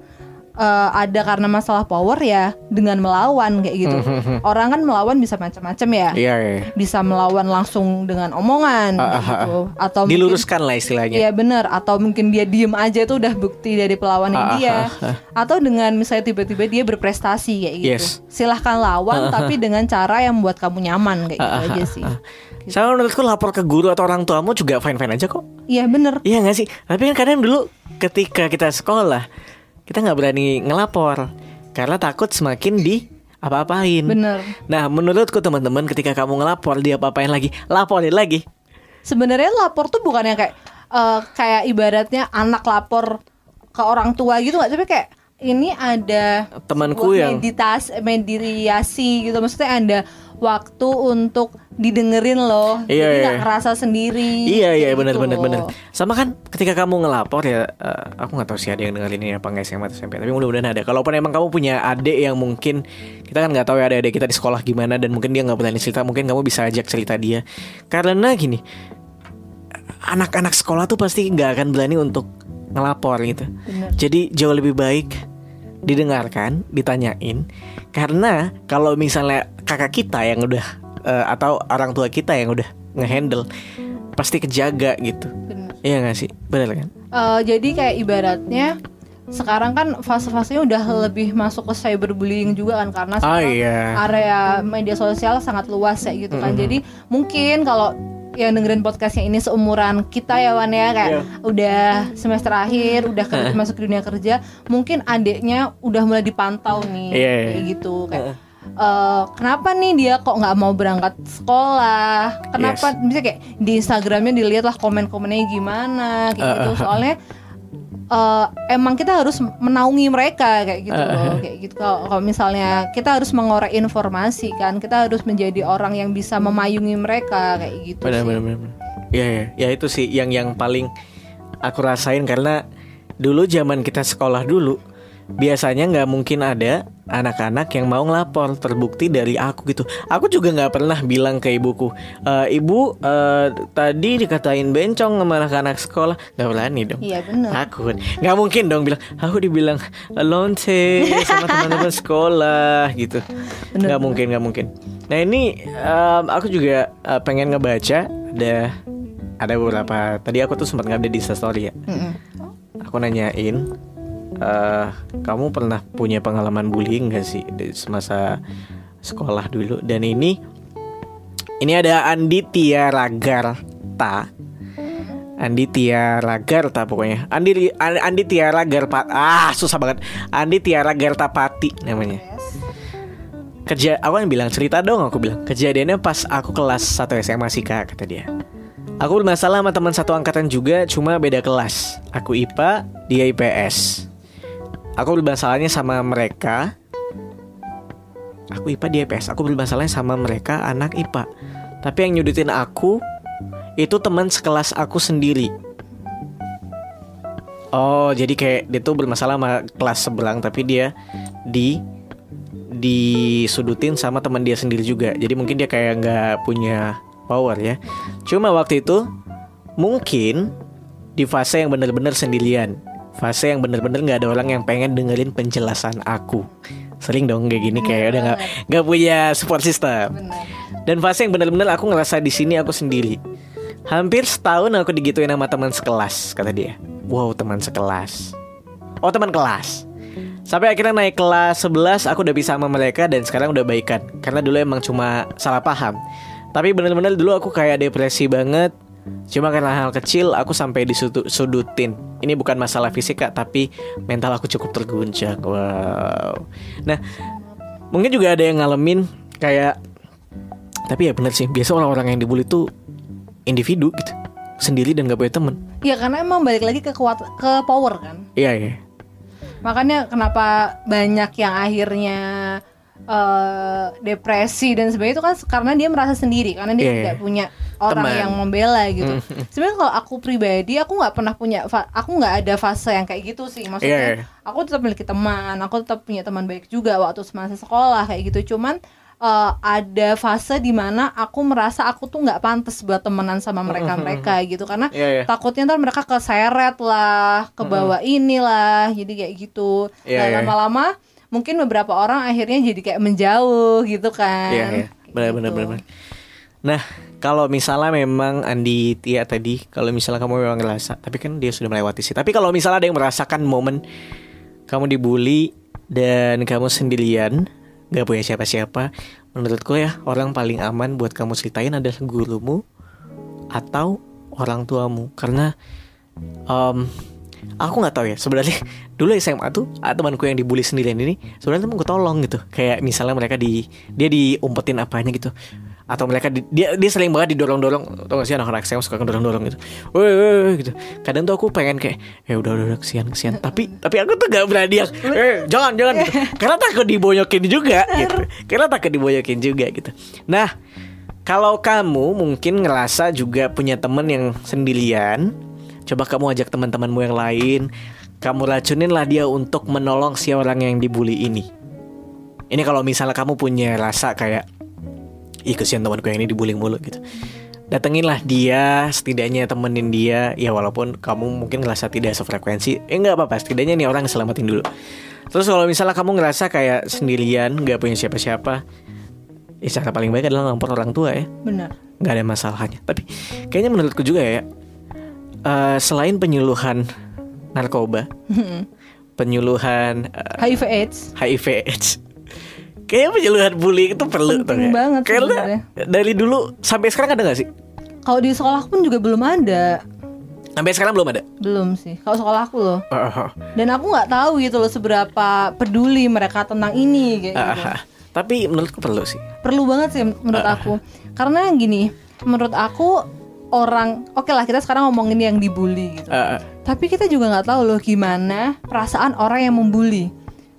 Speaker 2: eh, ada karena masalah power ya dengan melawan kayak gitu (laughs) orang kan melawan bisa macam-macam ya
Speaker 1: Iya, iya.
Speaker 2: bisa melawan langsung dengan omongan
Speaker 1: Ah, ah,
Speaker 2: gitu atau mungkin-
Speaker 1: Diluruskan lah istilahnya.
Speaker 2: Iya benar atau mungkin dia diem aja itu udah bukti dari perlawanan
Speaker 1: Ah,
Speaker 2: dia
Speaker 1: ah,
Speaker 2: atau dengan misalnya tiba-tiba dia berprestasi kayak gitu
Speaker 1: Yes.
Speaker 2: silahkan lawan tapi dengan cara yang membuat kamu nyaman kayak gitu
Speaker 1: Ah, ah,
Speaker 2: aja
Speaker 1: ah,
Speaker 2: sih
Speaker 1: ah. Sama menurutku lapor ke guru atau orang tuamu juga fine-fine aja kok.
Speaker 2: iya bener
Speaker 1: Iya gak sih? Tapi kan kadang dulu ketika kita sekolah kita nggak berani ngelapor karena takut semakin di apa-apain.
Speaker 2: bener
Speaker 1: Nah, menurutku teman-teman ketika kamu ngelapor dia apa-apain lagi, laporin lagi.
Speaker 2: sebenarnya lapor tuh bukan yang kayak eh, kayak ibaratnya anak lapor ke orang tua gitu nggak tapi kayak ini ada
Speaker 1: Temanku yang-
Speaker 2: meditas mediasi gitu maksudnya ada waktu untuk didengerin loh
Speaker 1: Iya,
Speaker 2: jadi
Speaker 1: iya.
Speaker 2: nggak ngerasa sendiri
Speaker 1: Iya iya benar
Speaker 2: gitu
Speaker 1: benar
Speaker 2: loh.
Speaker 1: benar. Sama kan ketika kamu ngelapor ya, eh, aku nggak tahu sih ada yang dengerin ini apa nggak SMA atau SMP. Tapi mudah-mudahan ada. Kalaupun emang kamu punya adik yang mungkin kita kan nggak tahu ya adik-adik kita di sekolah gimana dan mungkin dia nggak berani cerita, mungkin kamu bisa ajak cerita dia. Karena gini, anak-anak sekolah tuh pasti nggak akan berani untuk ngelapor gitu.
Speaker 2: Bener.
Speaker 1: Jadi jauh lebih baik didengarkan, ditanyain. Karena kalau misalnya kakak kita yang udah eh, atau orang tua kita yang udah ngehandle pasti kejaga gitu.
Speaker 2: Bener.
Speaker 1: Iya gak sih? Bener kan?
Speaker 2: Eh, jadi kayak ibaratnya sekarang kan fase-fasenya udah lebih masuk ke cyberbullying juga kan karena sekarang
Speaker 1: iya.
Speaker 2: area media sosial sangat luas ya gitu kan. Jadi mungkin kalau yang dengerin podcastnya ini seumuran kita ya Wan ya kayak
Speaker 1: Iya.
Speaker 2: udah semester akhir, udah kerja, (laughs) masuk ke dunia kerja, mungkin adiknya udah mulai dipantau nih
Speaker 1: Iya, iya.
Speaker 2: kayak gitu kayak eh, kenapa nih dia kok nggak mau berangkat sekolah? Kenapa bisa kayak di Instagramnya dilihat lah komen-komennya gimana kayak gitu. Soalnya eh, emang kita harus menaungi mereka kayak gitu loh kayak gitu kalau misalnya kita harus mengorek informasi kan kita harus menjadi orang yang bisa memayungi mereka kayak gitu
Speaker 1: Bener
Speaker 2: sih.
Speaker 1: bener. bener. Iya iya. Ya itu sih yang yang paling aku rasain karena dulu zaman kita sekolah dulu biasanya nggak mungkin ada anak-anak yang mau ngelapor terbukti dari aku gitu. Aku juga nggak pernah bilang ke ibuku "E, ibu eh, tadi dikatain bencong sama anak-anak sekolah. Nggak berani dong.
Speaker 2: Iya benar
Speaker 1: takut. Nggak mungkin dong bilang aku dibilang lonce sama teman-teman (laughs) sekolah gitu. Nggak mungkin nggak mungkin. Nah ini em, aku juga eh, pengen ngebaca. Ada ada beberapa tadi aku tuh sempat ngupdate di story ya. Aku nanyain eh kamu pernah punya pengalaman bullying gak sih di semasa sekolah dulu? Dan ini ini ada Andi Tiara Garta Andi Tiara pokoknya. Andi Andi Tiara ah susah banget. Andi Tiara Gartapati namanya. Kerja aku yang bilang? Cerita dong aku bilang. Kejadiannya pas aku kelas 1 SMA sih kak kata dia. Aku bermasalah sama teman satu angkatan juga cuma beda kelas. Aku IPA dia IPS aku bermasalahnya sama mereka aku IPA dia IPS aku bermasalahnya sama mereka anak IPA tapi yang nyudutin aku itu teman sekelas aku sendiri Oh, jadi kayak dia tuh bermasalah sama kelas sebelang tapi dia di disudutin sama teman dia sendiri juga. Jadi mungkin dia kayak nggak punya power ya. Cuma waktu itu mungkin di fase yang benar-benar sendirian. Fase yang benar-benar nggak ada orang yang pengen dengerin penjelasan aku. Sering dong kayak gini kayak udah nggak nggak punya support system. Dan fase yang benar-benar aku ngerasa di sini aku sendiri. Hampir setahun aku digituin sama teman sekelas, kata dia. Wow, teman sekelas. Oh, teman kelas. Sampai akhirnya naik kelas 11 aku udah bisa sama mereka dan sekarang udah baikan. Karena dulu emang cuma salah paham. Tapi bener-bener dulu aku kayak depresi banget. Cuma karena hal kecil aku sampai disudutin. Ini bukan masalah fisik kak, tapi mental aku cukup terguncang. Wow. Nah, mungkin juga ada yang ngalamin kayak tapi ya bener sih biasa orang-orang yang dibully tuh individu gitu sendiri dan gak punya temen
Speaker 2: ya karena emang balik lagi ke kuat ke power kan
Speaker 1: iya iya
Speaker 2: makanya kenapa banyak yang akhirnya eh, depresi dan sebagainya itu kan karena dia merasa sendiri karena dia
Speaker 1: Iya,
Speaker 2: tidak
Speaker 1: iya.
Speaker 2: punya orang
Speaker 1: Teman.
Speaker 2: yang membela gitu.
Speaker 1: Mhm. (laughs)
Speaker 2: Sebenarnya kalau aku pribadi aku nggak pernah punya aku nggak ada fase yang kayak gitu sih. Maksudnya
Speaker 1: Iya, iya.
Speaker 2: aku tetap memiliki teman, aku tetap punya teman baik juga waktu semasa sekolah kayak gitu. Cuman eh, ada fase di mana aku merasa aku tuh nggak pantas buat temenan sama mereka mereka gitu karena
Speaker 1: Iya, iya.
Speaker 2: takutnya ntar mereka keseret lah, ke bawah inilah, jadi kayak gitu.
Speaker 1: Iya,
Speaker 2: Nah,
Speaker 1: iya.
Speaker 2: lama-lama mungkin beberapa orang akhirnya jadi kayak menjauh gitu kan.
Speaker 1: Iya, iya. Benar, benar,
Speaker 2: Gitu.
Speaker 1: benar. benar. Nah, kalau misalnya memang Andi Tia tadi, kalau misalnya kamu memang ngerasa, tapi kan dia sudah melewati sih. Tapi kalau misalnya ada yang merasakan momen kamu dibully dan kamu sendirian, nggak punya siapa-siapa, menurutku ya orang paling aman buat kamu ceritain adalah gurumu atau orang tuamu, karena em, aku nggak tahu ya sebenarnya dulu SMA tuh ah, temanku yang dibully sendirian ini sebenarnya temanku tolong gitu. Kayak misalnya mereka di dia diumpetin apanya gitu. Atau mereka di- dia dia sering banget didorong dorong tau gak sih anak-anak SMA suka dorong dorong gitu. Woi gitu. Kadang tuh aku pengen kayak ya udah udah, udah kesian kesian. Tapi tapi aku tuh gak berani yang eh jangan jangan gitu. (laughs) Karena takut dibonyokin juga gitu. Karena takut dibonyokin juga gitu. Nah kalau kamu mungkin ngerasa juga punya temen yang sendirian Coba kamu ajak teman-temanmu yang lain. Kamu racunin lah dia untuk menolong si orang yang dibully ini. Ini kalau misalnya kamu punya rasa kayak Ih kesian temanku yang ini dibully mulu gitu. Datenginlah dia Setidaknya temenin dia. Ya walaupun kamu mungkin ngerasa tidak sefrekuensi. Eh nggak apa-apa Setidaknya nih orang selamatin dulu. Terus kalau misalnya kamu ngerasa kayak sendirian nggak punya siapa-siapa Ya cara paling baik adalah ngampur orang tua ya.
Speaker 2: Benar.
Speaker 1: nggak ada masalahnya. Tapi kayaknya menurutku juga ya eh, selain penyuluhan narkoba penyuluhan eh,
Speaker 2: HIV AIDS.
Speaker 1: HIV AIDS kayaknya penyuluhan bullying itu perlu
Speaker 2: Penting
Speaker 1: tuh ya.
Speaker 2: banget
Speaker 1: karena dari dulu sampai sekarang ada nggak sih
Speaker 2: Kalau di sekolah pun juga belum ada.
Speaker 1: sampai sekarang belum ada
Speaker 2: Belum sih. Kalau sekolah aku loh.
Speaker 1: Oh,
Speaker 2: Dan aku nggak tahu gitu loh seberapa peduli mereka tentang ini kayak gitu.
Speaker 1: ah, ah. tapi menurutku perlu sih
Speaker 2: Perlu banget sih menurut aku. Karena gini, menurut aku orang oke lah kita sekarang ngomongin yang dibully gitu.
Speaker 1: Ah.
Speaker 2: Tapi kita juga nggak tahu loh gimana perasaan orang yang membuli.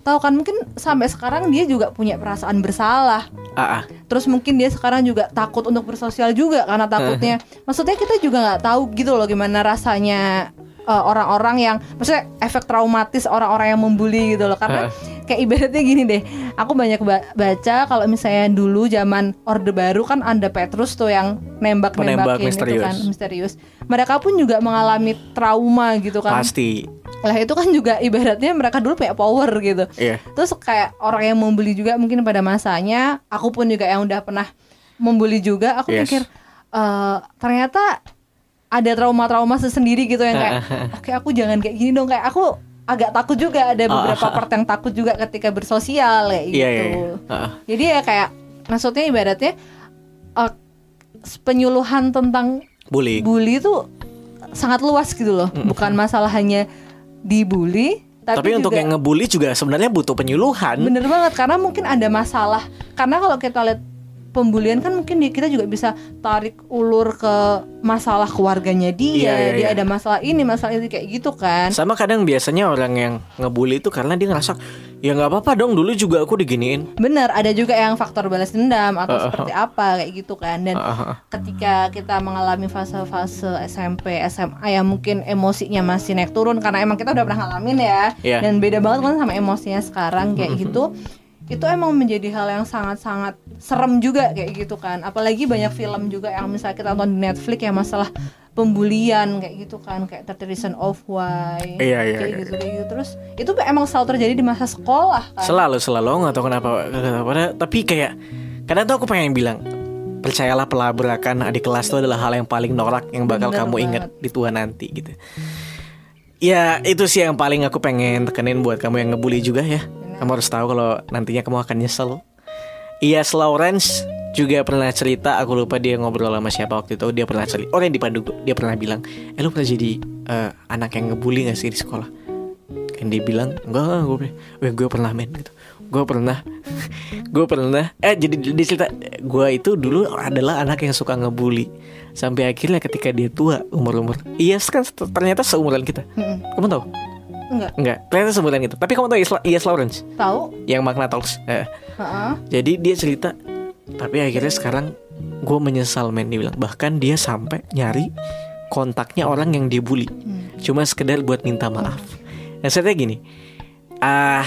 Speaker 2: Tahu kan mungkin sampai sekarang dia juga punya perasaan bersalah.
Speaker 1: Ah, ah.
Speaker 2: Terus mungkin dia sekarang juga takut untuk bersosial juga karena takutnya. Maksudnya kita juga nggak tahu gitu loh gimana rasanya uh, orang-orang yang maksudnya efek traumatis orang-orang yang membuli gitu loh karena kayak ibaratnya gini deh. Aku banyak ba- baca kalau misalnya dulu zaman Orde Baru kan ada Petrus tuh yang
Speaker 1: Penembak
Speaker 2: nembak-nembakin itu
Speaker 1: misterius.
Speaker 2: kan misterius. Mereka pun juga mengalami trauma gitu kan.
Speaker 1: pasti
Speaker 2: Lah itu kan juga ibaratnya mereka dulu punya power gitu.
Speaker 1: Iya.
Speaker 2: Terus kayak orang yang membeli juga mungkin pada masanya, aku pun juga yang udah pernah membuli juga, aku
Speaker 1: Yes.
Speaker 2: pikir eh, ternyata ada trauma-trauma sendiri gitu yang kayak, (laughs) oke aku jangan kayak gini dong, kayak aku agak takut juga ada beberapa part yang takut juga ketika bersosial kayak gitu.
Speaker 1: Iya, iya, iya. Ah, ah.
Speaker 2: Jadi ya kayak maksudnya ibaratnya eh, penyuluhan tentang
Speaker 1: bullying
Speaker 2: bully itu sangat luas gitu loh, bukan masalah hanya dibully, tapi,
Speaker 1: tapi, untuk
Speaker 2: juga-
Speaker 1: yang ngebully juga sebenarnya butuh penyuluhan
Speaker 2: Bener banget karena mungkin ada masalah karena kalau kita lihat pembulian kan mungkin di- kita juga bisa tarik ulur ke masalah keluarganya dia
Speaker 1: Iya, iya,
Speaker 2: dia
Speaker 1: iya.
Speaker 2: ada masalah ini masalah ini kayak gitu kan
Speaker 1: Sama kadang biasanya orang yang ngebully itu karena dia ngerasa ya nggak apa-apa dong dulu juga aku diginiin.
Speaker 2: bener ada juga yang faktor balas dendam atau
Speaker 1: Uh, uh,
Speaker 2: seperti apa kayak gitu kan dan
Speaker 1: Uh, uh, uh.
Speaker 2: ketika kita mengalami fase-fase SMP SMA yang mungkin emosinya masih naik turun karena emang kita udah pernah ngalamin ya
Speaker 1: Iya.
Speaker 2: dan beda banget kan sama emosinya sekarang kayak gitu itu emang menjadi hal yang sangat-sangat serem juga kayak gitu kan apalagi banyak film juga yang misalnya kita nonton di Netflix yang masalah pembulian kayak gitu kan kayak 30 Reasons of Why
Speaker 1: Iya, iya,
Speaker 2: kayak
Speaker 1: iya.
Speaker 2: gitu kayak gitu terus itu emang selalu terjadi di masa sekolah kan
Speaker 1: Selalu selalu nggak tahu kenapa, kenapa tapi kayak kadang tuh aku pengen bilang percayalah pelabrakan adik kelas itu adalah hal yang paling norak yang bakal
Speaker 2: Bener
Speaker 1: kamu ingat
Speaker 2: banget.
Speaker 1: di tua nanti gitu. Ya itu sih yang paling aku pengen tekenin buat kamu yang ngebully juga ya. Kamu harus tahu kalau nantinya kamu akan nyesel. Iya Lawrence juga pernah cerita aku lupa dia ngobrol sama siapa waktu itu dia pernah cerita orang yang di Bandung tuh, dia pernah bilang eh lu pernah jadi eh, anak yang ngebully gak sih di sekolah? Kan dia bilang enggak enggak gue gue gue pernah men gitu. Gue pernah (laughs) gue pernah. Eh jadi dia cerita gue itu dulu adalah anak yang suka ngebully. Sampai akhirnya ketika dia tua umur umur iya kan ternyata seumuran kita. Kamu tahu
Speaker 2: Enggak.
Speaker 1: Enggak, ternyata sebulan itu. Tapi kamu tahu Yes, yes Lawrence
Speaker 2: Tahu?
Speaker 1: yang Magna Talks. Eh,
Speaker 2: Heeh.
Speaker 1: Jadi dia cerita, tapi akhirnya sekarang gue menyesal men dia bilang. Bahkan dia sampai nyari kontaknya orang yang dia bully, cuma sekedar buat minta maaf. Nah saya gini, ah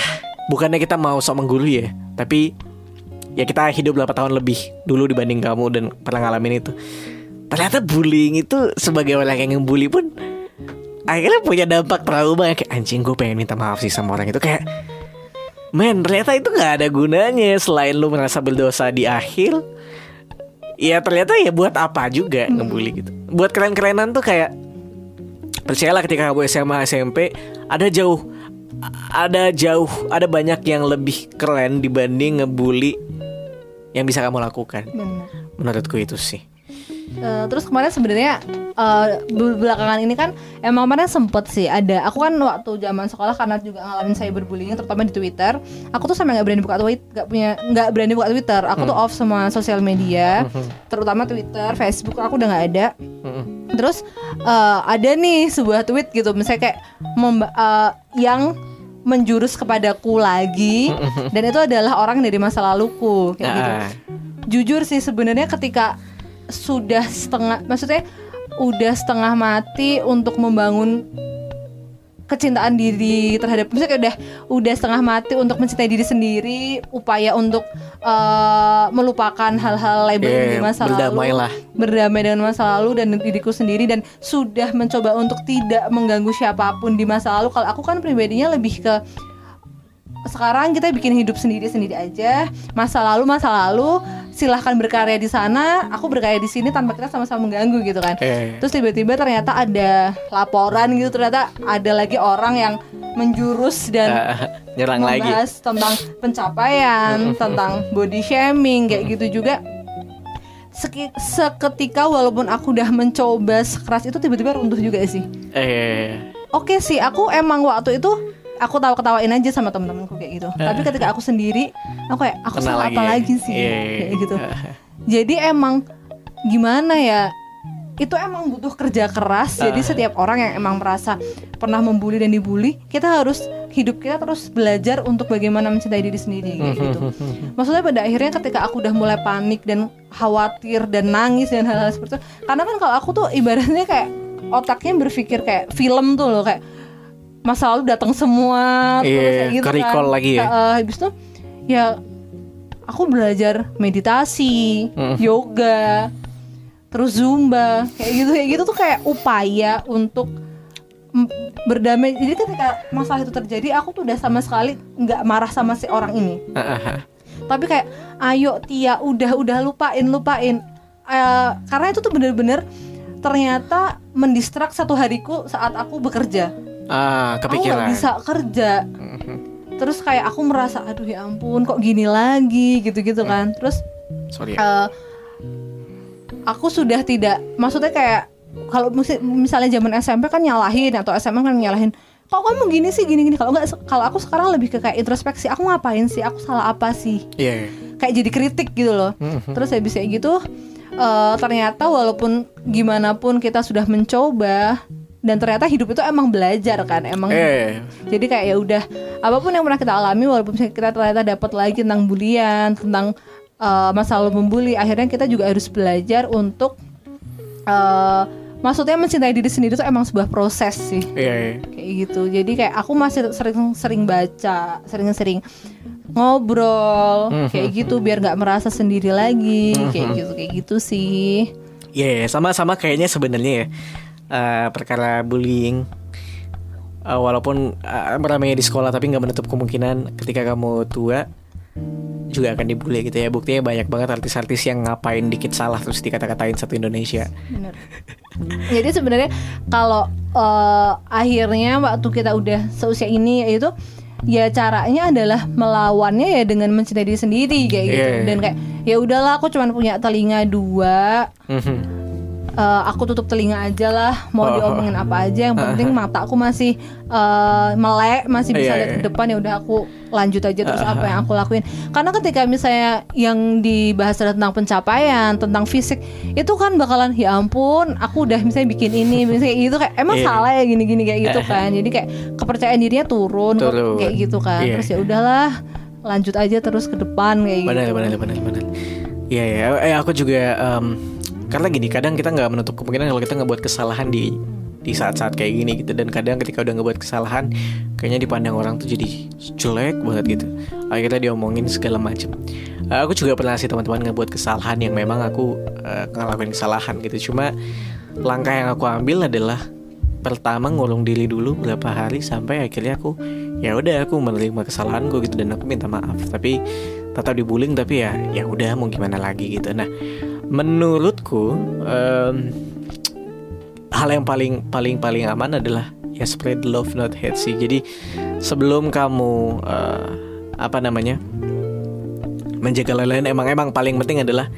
Speaker 1: bukannya kita mau sok menggulu ya, tapi ya kita hidup 8 tahun lebih dulu dibanding kamu dan pernah ngalamin itu. Ternyata bullying itu sebagai orang yang ngebully pun akhirnya punya dampak trauma kayak anjing gue pengen minta maaf sih sama orang itu. Kayak Men ternyata itu gak ada gunanya Selain lu merasa berdosa di akhir. Ya ternyata ya buat apa juga ngebully gitu. Buat keren-kerenan tuh kayak Percayalah ketika kamu SMA SMP Ada jauh Ada jauh Ada banyak yang lebih keren dibanding ngebully Yang bisa kamu lakukan.
Speaker 2: Benar.
Speaker 1: Menurutku itu sih
Speaker 2: Eh, terus kemarin sebenarnya eh, bel- belakangan ini kan emang kemarin sempet sih ada aku kan waktu zaman sekolah karena juga ngalamin cyberbullying terutama di Twitter aku tuh sampai nggak berani buka tweet nggak punya nggak berani buka Twitter. Aku tuh off semua sosial media terutama Twitter Facebook aku udah nggak ada.
Speaker 1: Mm-mm.
Speaker 2: terus eh, ada nih sebuah tweet gitu misalnya kayak memba- eh, yang menjurus kepadaku lagi dan itu adalah orang dari masa laluku kayak gitu.
Speaker 1: Ah,
Speaker 2: jujur sih sebenarnya ketika sudah setengah maksudnya udah setengah mati untuk membangun kecintaan diri terhadap misalnya kayak udah udah setengah mati untuk mencintai diri sendiri upaya untuk eh, melupakan hal-hal label
Speaker 1: Iya,
Speaker 2: di masa
Speaker 1: berdamai
Speaker 2: lalu
Speaker 1: lah.
Speaker 2: berdamai dengan masa lalu dan diriku sendiri dan sudah mencoba untuk tidak mengganggu siapa pun di masa lalu kalau aku kan pribadinya lebih ke sekarang kita bikin hidup sendiri-sendiri aja. Masa lalu masa lalu silahkan berkarya di sana, aku berkarya di sini tanpa kita sama-sama mengganggu gitu kan.
Speaker 1: Eh.
Speaker 2: Terus tiba-tiba ternyata ada laporan gitu ternyata ada lagi orang yang menjurus dan
Speaker 1: ah, Nyerang lagi
Speaker 2: tentang pencapaian, tentang body shaming kayak gitu juga. Seki- seketika walaupun aku udah mencoba sekeras itu tiba-tiba runtuh juga sih.
Speaker 1: Eh
Speaker 2: Oke sih, aku emang waktu itu aku tahu ketawain aja sama temen-temenku kayak gitu. Tapi ketika aku sendiri, aku kayak aku
Speaker 1: Kenal
Speaker 2: salah
Speaker 1: lagi
Speaker 2: apa
Speaker 1: ya?
Speaker 2: lagi sih
Speaker 1: Iya, iya,
Speaker 2: kayak
Speaker 1: iya.
Speaker 2: gitu. Jadi emang gimana ya? Itu emang butuh kerja keras. Jadi setiap orang yang emang merasa pernah membuli dan dibully, kita harus hidup kita terus belajar untuk bagaimana mencintai diri sendiri kayak gitu. Maksudnya pada akhirnya ketika aku udah mulai panik dan khawatir dan nangis dan hal-hal seperti itu, karena kan kalau aku tuh ibaratnya kayak otaknya berpikir kayak film tuh loh kayak masa lalu datang semua terus
Speaker 1: Iya,
Speaker 2: kayak gitu kan.
Speaker 1: lagi ya?
Speaker 2: Heeh, habis itu ya aku belajar meditasi, yoga, terus zumba, kayak gitu kayak gitu tuh kayak upaya untuk berdamai. Jadi ketika masalah itu terjadi, aku tuh udah sama sekali nggak marah sama si orang ini. Tapi kayak ayo Tia, udah udah lupain lupain. Eh, karena itu tuh bener-bener ternyata mendistrak satu hariku saat aku bekerja.
Speaker 1: Ah,
Speaker 2: Aku
Speaker 1: kepikiran.
Speaker 2: nggak bisa kerja. (laughs) Terus kayak aku merasa aduh ya ampun kok gini lagi gitu-gitu kan. Terus
Speaker 1: Sorry
Speaker 2: eh, aku sudah tidak maksudnya kayak kalau misalnya zaman SMP kan nyalahin atau SMA kan nyalahin kok kamu gini sih gini gini kalau nggak kalau aku sekarang lebih ke kayak introspeksi aku ngapain sih aku salah apa sih
Speaker 1: Iya.
Speaker 2: kayak jadi kritik gitu loh terus habis kayak gitu eh, ternyata walaupun gimana pun kita sudah mencoba dan ternyata hidup itu emang belajar kan emang
Speaker 1: Eh.
Speaker 2: jadi kayak ya udah apa pun yang pernah kita alami walaupun kita ternyata dapat lagi tentang bulian tentang eh, masa lalu membuli akhirnya kita juga harus belajar untuk eh, maksudnya mencintai diri sendiri itu emang sebuah proses sih
Speaker 1: Iya. iya.
Speaker 2: kayak gitu jadi kayak aku masih sering-sering baca sering-sering ngobrol kayak gitu biar nggak merasa sendiri lagi kayak gitu kayak gitu sih
Speaker 1: Iya, sama-sama kayaknya sebenarnya ya eh, perkara bullying. eh, walaupun uh, ramainya di sekolah tapi nggak menutup kemungkinan ketika kamu tua juga akan dibully gitu ya. Buktinya banyak banget artis-artis yang ngapain dikit salah terus dikata-katain satu Indonesia.
Speaker 2: Bener. Jadi sebenarnya kalau eh, akhirnya waktu kita udah seusia ini yaitu ya caranya adalah melawannya ya dengan mencintai diri sendiri kayak gitu
Speaker 1: Iya.
Speaker 2: dan kayak ya udahlah aku cuma punya telinga dua
Speaker 1: Mhm.
Speaker 2: Eh, aku tutup telinga aja lah mau
Speaker 1: Oh,
Speaker 2: diomongin apa aja yang penting (laughs) mata aku masih eh, melek masih bisa
Speaker 1: Iya,
Speaker 2: lihat
Speaker 1: iya.
Speaker 2: ke depan ya udah aku lanjut aja terus apa yang aku lakuin. Karena ketika misalnya yang dibahas tentang pencapaian tentang fisik itu kan bakalan ya ampun aku udah misalnya bikin ini (laughs) misalnya gitu kayak emang
Speaker 1: Iya.
Speaker 2: salah ya gini-gini kayak gitu kan. Jadi kayak kepercayaan dirinya turun,
Speaker 1: Turun.
Speaker 2: kayak gitu kan.
Speaker 1: Iya.
Speaker 2: terus ya udahlah lanjut aja terus ke depan kayak
Speaker 1: benar
Speaker 2: gitu.
Speaker 1: benar benar benar. Iya ya, eh aku juga em, karena gini kadang kita nggak menutup kemungkinan kalau kita ngebuat kesalahan di di saat-saat kayak gini gitu. Dan kadang ketika udah ngebuat kesalahan kayaknya dipandang orang tuh jadi jelek banget gitu. Akhirnya diomongin segala macam Eh, aku juga pernah sih teman-teman ngebuat kesalahan yang memang aku eh, ngelakuin kesalahan gitu. Cuma langkah yang aku ambil adalah pertama ngurung diri dulu berapa hari sampai akhirnya aku ya udah aku menerima kesalahanku gitu. Dan aku minta maaf tapi tetap dibullying tapi ya ya udah mau gimana lagi gitu. Nah menurutku em, hal yang paling paling paling aman adalah ya spread love not hate sih. Jadi sebelum kamu eh, apa namanya menjaga lain-lain emang emang paling penting adalah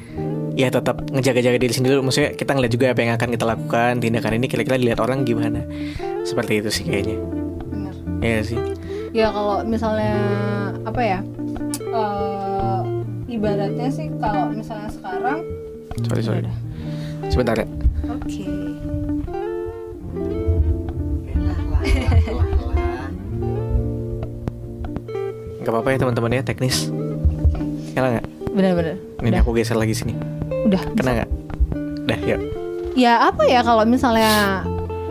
Speaker 1: ya tetap ngejaga-jaga diri sendiri. Maksudnya kita ngeliat juga apa yang akan kita lakukan tindakan ini kira-kira dilihat orang gimana. Seperti itu sih kayaknya.
Speaker 2: Bener.
Speaker 1: Iya sih.
Speaker 2: Ya kalau misalnya apa ya eh, ibaratnya sih kalau misalnya sekarang
Speaker 1: sorry sorry.
Speaker 2: Yaudah.
Speaker 1: sebentar ya.
Speaker 2: Oke.
Speaker 1: Nggak apa-apa ya teman-teman ya teknis. Kena nggak?
Speaker 2: Bener-bener
Speaker 1: ini
Speaker 2: udah.
Speaker 1: aku geser lagi sini.
Speaker 2: Udah.
Speaker 1: Kena nggak? Udah yuk.
Speaker 2: Ya apa ya kalau misalnya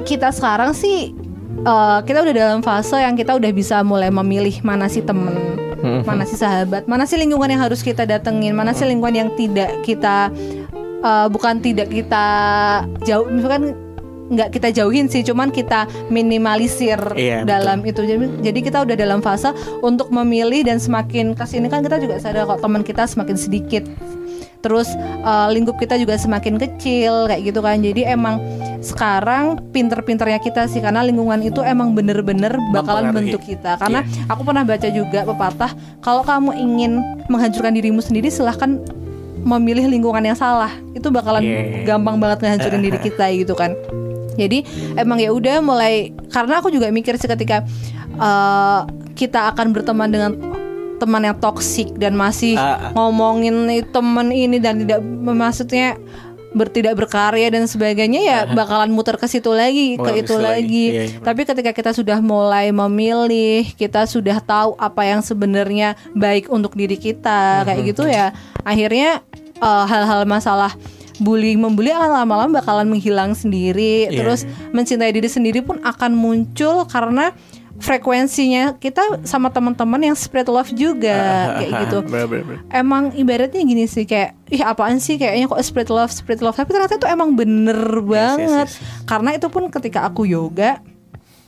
Speaker 2: kita sekarang sih eh, kita udah dalam fase yang kita udah bisa mulai memilih mana sih temen
Speaker 1: Mhm.
Speaker 2: mana sih sahabat mana sih lingkungan yang harus kita datengin mana sih lingkungan yang tidak kita eh, bukan tidak kita jauh misalkan nggak kita jauhin sih cuman kita minimalisir
Speaker 1: Iya,
Speaker 2: dalam itu. Jadi, jadi kita udah dalam fase untuk memilih dan semakin ke sini kan kita juga sadar kok teman kita semakin sedikit. Terus eh, lingkup kita juga semakin kecil kayak gitu kan. Jadi emang sekarang pinter-pinternya kita sih karena lingkungan itu emang bener-bener bakalan bentuk kita. Karena aku pernah baca juga pepatah kalau kamu ingin menghancurkan dirimu sendiri silahkan memilih lingkungan yang salah itu bakalan
Speaker 1: Yeah.
Speaker 2: gampang banget ngehancurin diri kita (laughs) gitu kan jadi emang ya udah mulai karena aku juga mikir sih ketika eh, kita akan berteman dengan teman yang toksik dan masih
Speaker 1: Ah, ah.
Speaker 2: ngomongin temen ini dan tidak maksudnya bertidak berkarya dan sebagainya ya bakalan muter ke situ lagi
Speaker 1: Muter
Speaker 2: ke itu
Speaker 1: lagi.
Speaker 2: lagi.
Speaker 1: Iya, iya,
Speaker 2: Tapi ketika kita sudah mulai memilih, kita sudah tahu apa yang sebenarnya baik untuk diri kita kayak
Speaker 1: Mhm.
Speaker 2: gitu ya. Akhirnya eh, hal-hal masalah bullying membuli akan lama-lama bakalan menghilang sendiri.
Speaker 1: Iya.
Speaker 2: Terus mencintai diri sendiri pun akan muncul karena frekuensinya kita sama teman-teman yang spread love juga (laughs) kayak gitu.
Speaker 1: Bener, bener, bener.
Speaker 2: emang ibaratnya gini sih kayak ih apaan sih kayaknya kok spread love spread love? Tapi ternyata itu emang bener banget.
Speaker 1: yes, yes.
Speaker 2: karena itu pun ketika aku yoga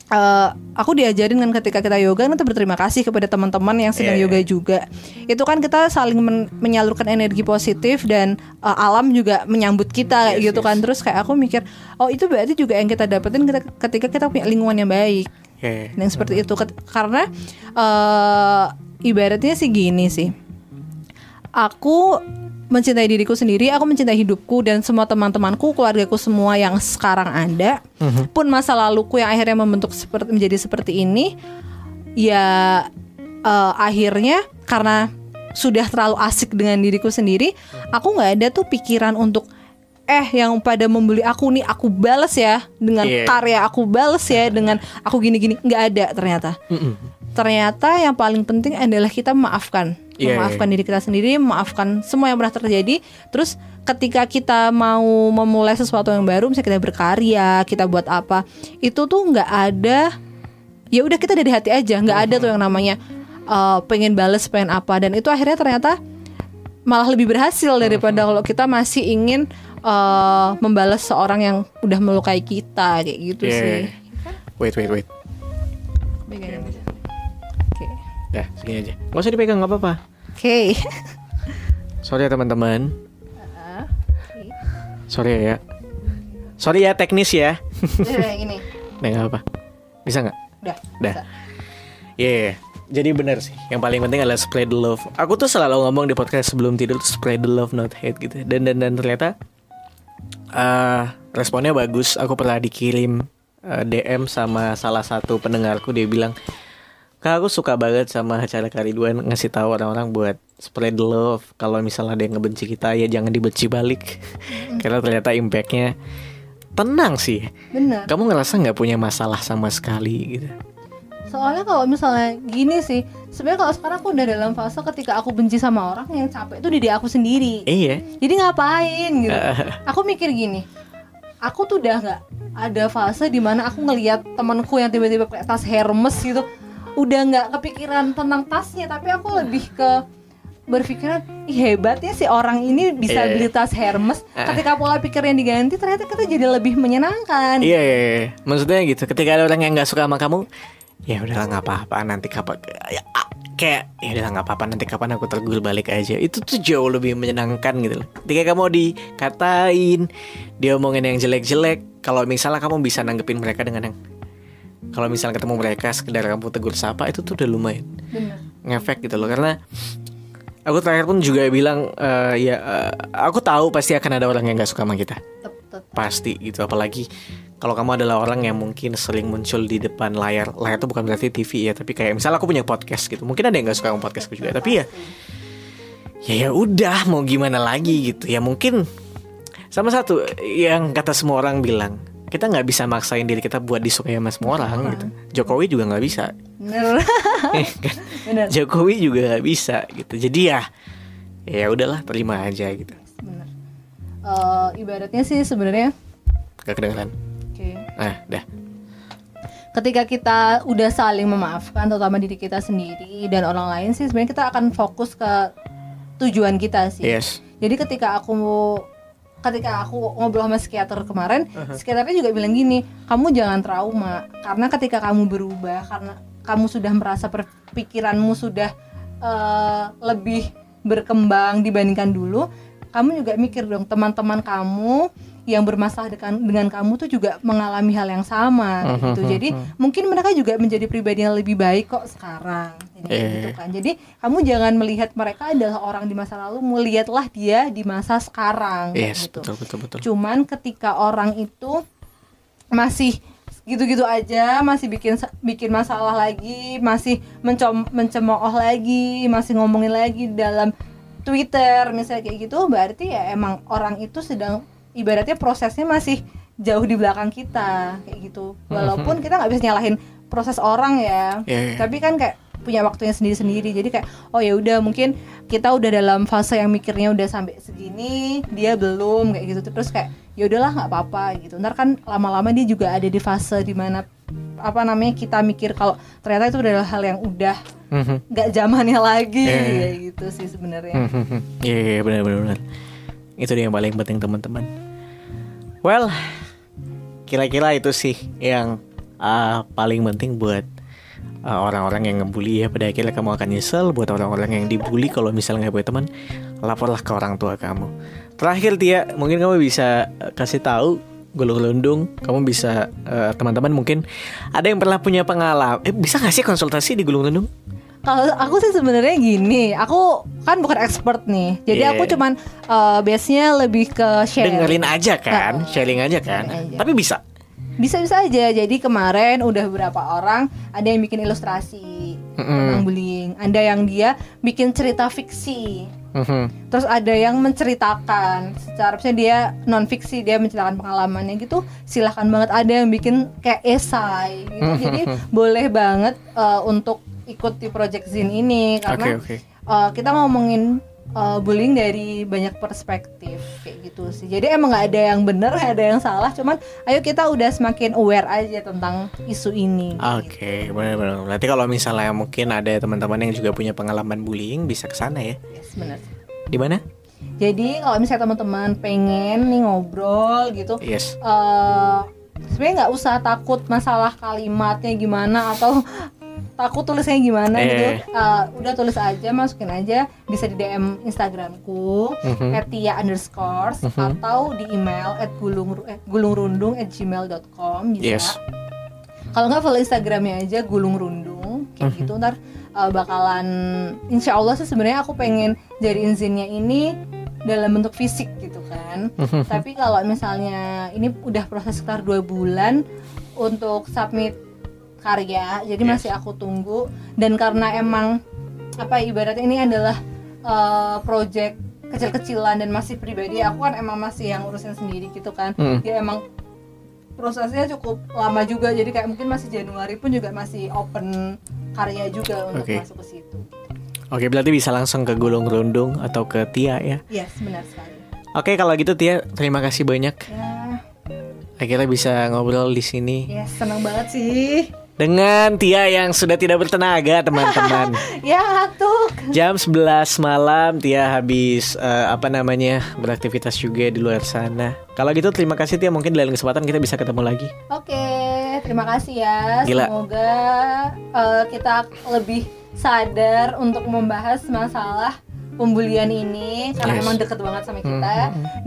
Speaker 2: eh, aku diajarin kan ketika kita yoga kita berterima kasih kepada teman-teman yang sedang
Speaker 1: Iya,
Speaker 2: yoga juga. Itu kan kita saling men- menyalurkan energi positif dan eh, alam juga menyambut kita kayak
Speaker 1: Yes,
Speaker 2: gitu
Speaker 1: yes.
Speaker 2: kan terus kayak aku mikir oh itu berarti juga yang kita dapetin ketika kita punya lingkungan yang baik
Speaker 1: Ya.
Speaker 2: yang seperti itu. Karena eh ibaratnya sih gini sih. Aku mencintai diriku sendiri aku mencintai hidupku dan semua teman-temanku keluargaku semua yang sekarang ada pun masa laluku yang akhirnya membentuk seperti menjadi seperti ini ya eh, akhirnya karena sudah terlalu asik dengan diriku sendiri aku nggak ada tuh pikiran untuk eh yang pada membeli aku nih aku bales ya dengan
Speaker 1: Iya.
Speaker 2: karya aku bales ya dengan aku gini-gini. Nggak ada ternyata.
Speaker 1: Mm-mm.
Speaker 2: ternyata yang paling penting adalah kita memaafkan
Speaker 1: Iya,
Speaker 2: memaafkan
Speaker 1: iya.
Speaker 2: diri kita sendiri memaafkan semua yang pernah terjadi. Terus ketika kita mau memulai sesuatu yang baru misalnya kita berkarya kita buat apa itu tuh nggak ada. Ya udah kita dari hati aja. Nggak ada tuh yang namanya eh, pengen bales pengen apa. Dan itu akhirnya ternyata malah lebih berhasil daripada kalau kita masih ingin eh, membalas seorang yang udah melukai kita kayak gitu
Speaker 1: Ya,
Speaker 2: sih.
Speaker 1: Wait, wait, wait.
Speaker 2: Aja. Oke.
Speaker 1: Ya, segini aja. Gak usah dipegang, gak apa-apa.
Speaker 2: Oke. (laughs)
Speaker 1: Sorry ya teman-teman. Sorry ya. Sorry ya teknis ya.
Speaker 2: Udah gini. (laughs)
Speaker 1: Nah, gak apa. Bisa nggak?
Speaker 2: Udah.
Speaker 1: Dah.
Speaker 2: bisa.
Speaker 1: Iya. Jadi benar sih. Yang paling penting adalah spread the love. Aku tuh selalu ngomong di podcast sebelum tidur spread the love not hate gitu. Dan dan dan ternyata eh responnya bagus. Aku pernah dikirim eh, DM sama salah satu pendengarku dia bilang, Kak aku suka banget sama cara Kak Ridwan ngasih tahu orang-orang buat spread love. Kalau misalnya ada yang ngebenci kita ya jangan dibenci balik. Karena ternyata impactnya tenang sih.
Speaker 2: bener
Speaker 1: Kamu ngerasa nggak punya masalah sama sekali gitu?
Speaker 2: soalnya kalau misalnya gini sih sebenarnya kalau sekarang aku udah dalam fase ketika aku benci sama orang yang capek itu diri aku sendiri
Speaker 1: Iya.
Speaker 2: jadi ngapain gitu (laughs) aku mikir gini aku tuh udah nggak ada fase di mana aku ngelihat temanku yang tiba-tiba pakai tas Hermes gitu udah nggak kepikiran tentang tasnya tapi aku lebih ke berpikiran Ih, hebatnya si orang ini bisa
Speaker 1: Iya.
Speaker 2: beli tas Hermes (laughs) ketika pola pikirnya diganti ternyata kita jadi lebih menyenangkan
Speaker 1: Iya, iya, iya. maksudnya gitu. Ketika ada orang yang nggak suka sama kamu, ya udahlah nggak apa-apa. Nanti kapan, ya, ah, kayak ya udahlah nggak apa-apa. Nanti kapan aku tergul balik aja. Itu tuh jauh lebih menyenangkan gitu loh. Ketika kamu dikatain, dia omongin yang jelek-jelek. Kalau misalnya kamu bisa nanggepin mereka dengan yang kalau misalnya ketemu mereka sekedar kamu tegur sapa itu tuh udah lumayan
Speaker 2: bener
Speaker 1: ngefek gitu loh karena aku terakhir pun juga bilang eh, ya eh, aku tahu pasti akan ada orang yang nggak suka sama kita
Speaker 2: tep.
Speaker 1: Pasti gitu apalagi kalau kamu adalah orang yang mungkin sering muncul di depan layar layar itu bukan berarti TV ya tapi kayak misalnya aku punya podcast gitu mungkin ada yang nggak suka sama podcastku juga tapi ya ya ya udah mau gimana lagi gitu. Ya mungkin sama satu yang kata semua orang bilang kita nggak bisa maksain diri kita buat disukai sama semua orang gitu. Jokowi juga nggak bisa.
Speaker 2: Bener. (laughs)
Speaker 1: Kan?
Speaker 2: bener.
Speaker 1: Jokowi juga nggak bisa gitu. Jadi ya ya udahlah terima aja gitu
Speaker 2: Eh, ibaratnya sih sebenarnya
Speaker 1: gak kedengeran.
Speaker 2: Oke.
Speaker 1: Nah dah.
Speaker 2: Ketika kita udah saling memaafkan terutama diri kita sendiri dan orang lain sih sebenarnya kita akan fokus ke tujuan kita sih.
Speaker 1: Yes.
Speaker 2: Jadi ketika aku ketika aku ngobrol sama psikiater kemarin psikiaternya juga bilang gini kamu jangan trauma karena ketika kamu berubah karena kamu sudah merasa pikiranmu sudah eh, lebih berkembang dibandingkan dulu kamu juga mikir dong teman-teman kamu yang bermasalah dengan dengan kamu tuh juga mengalami hal yang sama gitu. jadi mungkin mereka juga menjadi pribadi yang lebih baik kok sekarang Jadi kayak
Speaker 1: Eh.
Speaker 2: gitu kan. Jadi kamu jangan melihat mereka adalah orang di masa lalu melihatlah dia di masa sekarang
Speaker 1: yes
Speaker 2: gitu.
Speaker 1: betul betul betul.
Speaker 2: Cuman ketika orang itu masih gitu-gitu aja masih bikin bikin masalah lagi masih mencom mencemooh lagi masih ngomongin lagi dalam Twitter misalnya kayak gitu berarti ya emang orang itu sedang ibaratnya prosesnya masih jauh di belakang kita kayak gitu. Walaupun kita nggak bisa nyalahin proses orang ya
Speaker 1: Iya, iya.
Speaker 2: tapi kan kayak punya waktunya sendiri-sendiri. Jadi kayak oh ya udah mungkin kita udah dalam fase yang mikirnya udah sampai segini dia belum kayak gitu. Terus kayak ya udahlah nggak apa-apa gitu. Ntar kan lama-lama dia juga ada di fase di mana apa namanya kita mikir kalau ternyata itu adalah hal yang udah
Speaker 1: Mhm.
Speaker 2: nggak zamannya lagi
Speaker 1: Iya.
Speaker 2: kayak gitu sih sebenarnya
Speaker 1: Mhm. Iya iya iya, benar benar benar. Itu dia yang paling penting teman-teman. Well, kira-kira itu sih yang uh, paling penting buat uh, orang-orang yang ngebully ya. Pada akhirnya kamu akan nyesel buat orang-orang yang dibully kalau misalnya nggak punya teman, laporlah ke orang tua kamu. Terakhir Tia, mungkin kamu bisa uh, kasih tahu gulung lundung kamu bisa uh, teman-teman mungkin ada yang pernah punya pengalaman eh, bisa nggak sih konsultasi di gulung lundung
Speaker 2: Kalau aku sih sebenarnya gini, aku kan bukan expert nih, jadi
Speaker 1: Iya.
Speaker 2: aku cuman uh, biasanya lebih ke share.
Speaker 1: dengerin aja kan
Speaker 2: Nah,
Speaker 1: sharing aja kan
Speaker 2: sharing aja.
Speaker 1: tapi bisa
Speaker 2: Bisa-bisa aja. Jadi kemarin udah beberapa orang ada yang bikin ilustrasi tentang bullying, ada yang dia bikin cerita fiksi.
Speaker 1: Mhm.
Speaker 2: Terus ada yang menceritakan secara misalnya dia non fiksi dia menceritakan pengalamannya gitu silahkan banget ada yang bikin kayak esai gitu jadi boleh banget uh, untuk ikut di project Zin ini karena
Speaker 1: Oke, oke.
Speaker 2: uh, kita ngomongin uh, bullying dari banyak perspektif kayak gitu sih jadi emang nggak ada yang benar ada yang salah cuman ayo kita udah semakin aware aja tentang isu ini
Speaker 1: Oke, benar-benar. Berarti kalau misalnya mungkin ada teman-teman yang juga punya pengalaman bullying bisa ke sana ya.
Speaker 2: yes, benar
Speaker 1: Di mana?
Speaker 2: jadi kalau misalnya teman-teman pengen nih ngobrol gitu
Speaker 1: Yes.
Speaker 2: eh sebenarnya nggak usah takut masalah kalimatnya gimana atau takut tulisnya gimana
Speaker 1: Eh.
Speaker 2: gitu Eh, udah tulis aja masukin aja bisa di DM Instagramku
Speaker 1: Mhm.
Speaker 2: @tia underscore atau di email at gulung eh, gulungrundung at gmail.com bisa
Speaker 1: Yes.
Speaker 2: kalau nggak follow Instagramnya aja gulung rundung kayak gitu ntar uh, bakalan Insya Allah sih sebenarnya aku pengen jadiin zinnya ini dalam bentuk fisik gitu kan. Tapi kalau misalnya ini udah proses sekitar dua bulan untuk submit karya, jadi
Speaker 1: Yes.
Speaker 2: masih aku tunggu. Dan karena emang apa ibaratnya ini adalah eh, project kecil-kecilan dan masih pribadi, aku kan emang masih yang urusin sendiri gitu kan.
Speaker 1: Hmm.
Speaker 2: Ya emang prosesnya cukup lama juga, jadi kayak mungkin masih Januari pun juga masih open karya juga untuk
Speaker 1: Oke.
Speaker 2: masuk ke situ.
Speaker 1: Oke, berarti bisa langsung ke Gulung Rundung atau ke Tia ya.
Speaker 2: Yes, benar sekali.
Speaker 1: Oke, kalau gitu Tia, terima kasih banyak.
Speaker 2: Ya,
Speaker 1: Akhirnya bisa ngobrol di sini
Speaker 2: ya senang banget sih.
Speaker 1: Dengan Tia yang sudah tidak bertenaga, teman-teman. (laughs)
Speaker 2: Ya, tuh.
Speaker 1: Jam 11 malam Tia habis eh, apa namanya beraktivitas juga di luar sana. Kalau gitu terima kasih Tia mungkin di lain kesempatan kita bisa ketemu lagi.
Speaker 2: Oke, terima kasih ya.
Speaker 1: Gila.
Speaker 2: Semoga eh, kita lebih sadar untuk membahas masalah pembulian ini karena
Speaker 1: Yes.
Speaker 2: emang deket banget sama kita.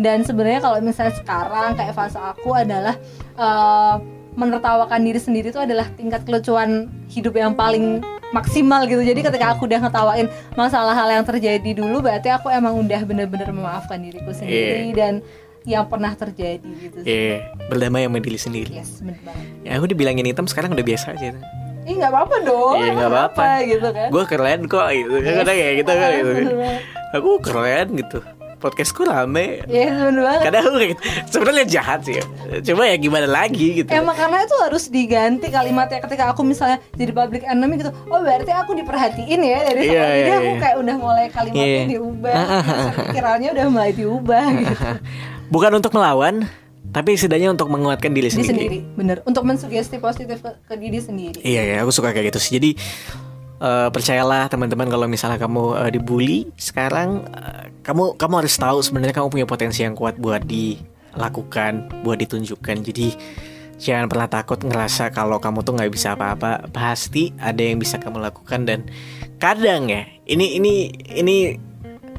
Speaker 2: Dan sebenarnya kalau misalnya sekarang kayak fase aku adalah eh, menertawakan diri sendiri itu adalah tingkat kelucuan hidup yang paling maksimal gitu. Jadi ketika aku udah ngetawain masalah hal yang terjadi dulu, berarti aku emang udah bener-bener memaafkan diriku sendiri dan yang pernah terjadi gitu.
Speaker 1: Iya, berdamai sama diri sendiri.
Speaker 2: Yes, bener banget.
Speaker 1: Ya aku dibilangin hitam sekarang udah biasa aja.
Speaker 2: Ih nggak apa-apa dong.
Speaker 1: Iya,
Speaker 2: emang
Speaker 1: apa-apa.
Speaker 2: gitu kan.
Speaker 1: Gue keren kok gitu. Kan kadang kayak gitu kan gitu.
Speaker 2: Banget. (laughs)
Speaker 1: Aku keren gitu. Podcastku rame.
Speaker 2: Yes, bener banget.
Speaker 1: Kadang aku gitu. Sebenarnya jahat sih. ya. Cuma ya gimana lagi gitu.
Speaker 2: Emang karena itu harus diganti kalimatnya ketika aku misalnya jadi public enemy gitu. Oh berarti aku diperhatiin ya dari
Speaker 1: Iya,
Speaker 2: sekarang. Jadi
Speaker 1: iya,
Speaker 2: aku
Speaker 1: iya.
Speaker 2: kayak udah mulai kalimatnya
Speaker 1: Iya.
Speaker 2: diubah. Terus Pikirannya udah mulai diubah (laughs) gitu.
Speaker 1: Bukan untuk melawan, tapi setidaknya untuk menguatkan diri
Speaker 2: Diri
Speaker 1: sendiri.
Speaker 2: sendiri, bener. Untuk mensugesti positif ke, ke diri sendiri.
Speaker 1: Iya ya, aku suka kayak gitu sih. Jadi eh, percayalah teman-teman kalau misalnya kamu eh, dibully sekarang eh, kamu kamu harus tahu sebenarnya kamu punya potensi yang kuat buat dilakukan, buat ditunjukkan. Jadi jangan pernah takut ngerasa kalau kamu tuh nggak bisa apa-apa. Pasti ada yang bisa kamu lakukan dan kadang ya ini ini ini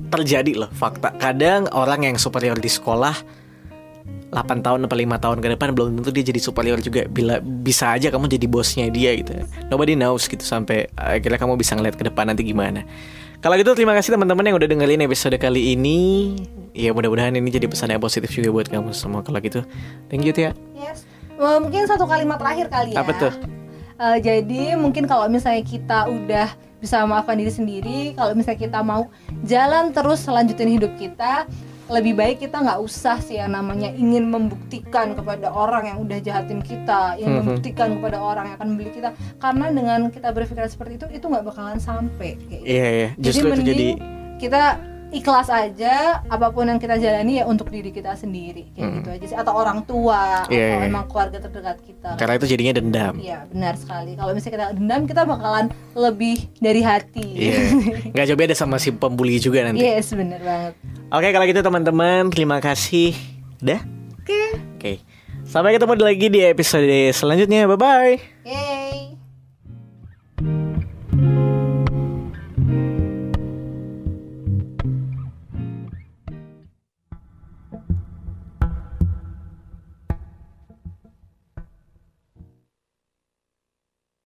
Speaker 1: terjadi loh fakta. Kadang orang yang superior di sekolah 8 tahun atau 5 tahun ke depan belum tentu dia jadi superior juga bila bisa aja kamu jadi bosnya dia gitu nobody knows gitu sampai akhirnya kamu bisa ngeliat ke depan nanti gimana kalau gitu terima kasih teman-teman yang udah dengerin episode kali ini ya mudah-mudahan ini jadi pesan yang positif juga buat kamu semua kalau gitu thank you Tia
Speaker 2: Yes. Eh, mungkin satu kalimat terakhir kali ya.
Speaker 1: Apa tuh?
Speaker 2: Eh, jadi mungkin kalau misalnya kita udah bisa memaafkan diri sendiri, kalau misalnya kita mau jalan terus lanjutin hidup kita, lebih baik kita nggak usah sih yang namanya ingin membuktikan kepada orang yang udah jahatin kita, ingin
Speaker 1: Mhm.
Speaker 2: membuktikan kepada orang yang akan membeli kita, karena dengan kita berpikiran seperti itu, itu nggak bakalan sampai. Gitu.
Speaker 1: iya iya justru itu
Speaker 2: mending
Speaker 1: jadi
Speaker 2: kita ikhlas aja apa pun yang kita jalani ya untuk diri kita sendiri kayak
Speaker 1: Mm.
Speaker 2: gitu aja sih. Atau orang tua
Speaker 1: Iya,
Speaker 2: atau
Speaker 1: iya.
Speaker 2: emang keluarga terdekat kita.
Speaker 1: Karena itu jadinya dendam.
Speaker 2: Iya benar sekali. Kalau misalnya kita dendam kita bakalan lebih dari hati.
Speaker 1: Iya. Nggak jauh beda sama si pembuli juga nanti.
Speaker 2: Yes benar banget.
Speaker 1: Oke kalau gitu teman-teman terima kasih. Dah?
Speaker 2: Oke.
Speaker 1: Oke. Sampai ketemu lagi di episode selanjutnya. Bye bye
Speaker 2: Yeay.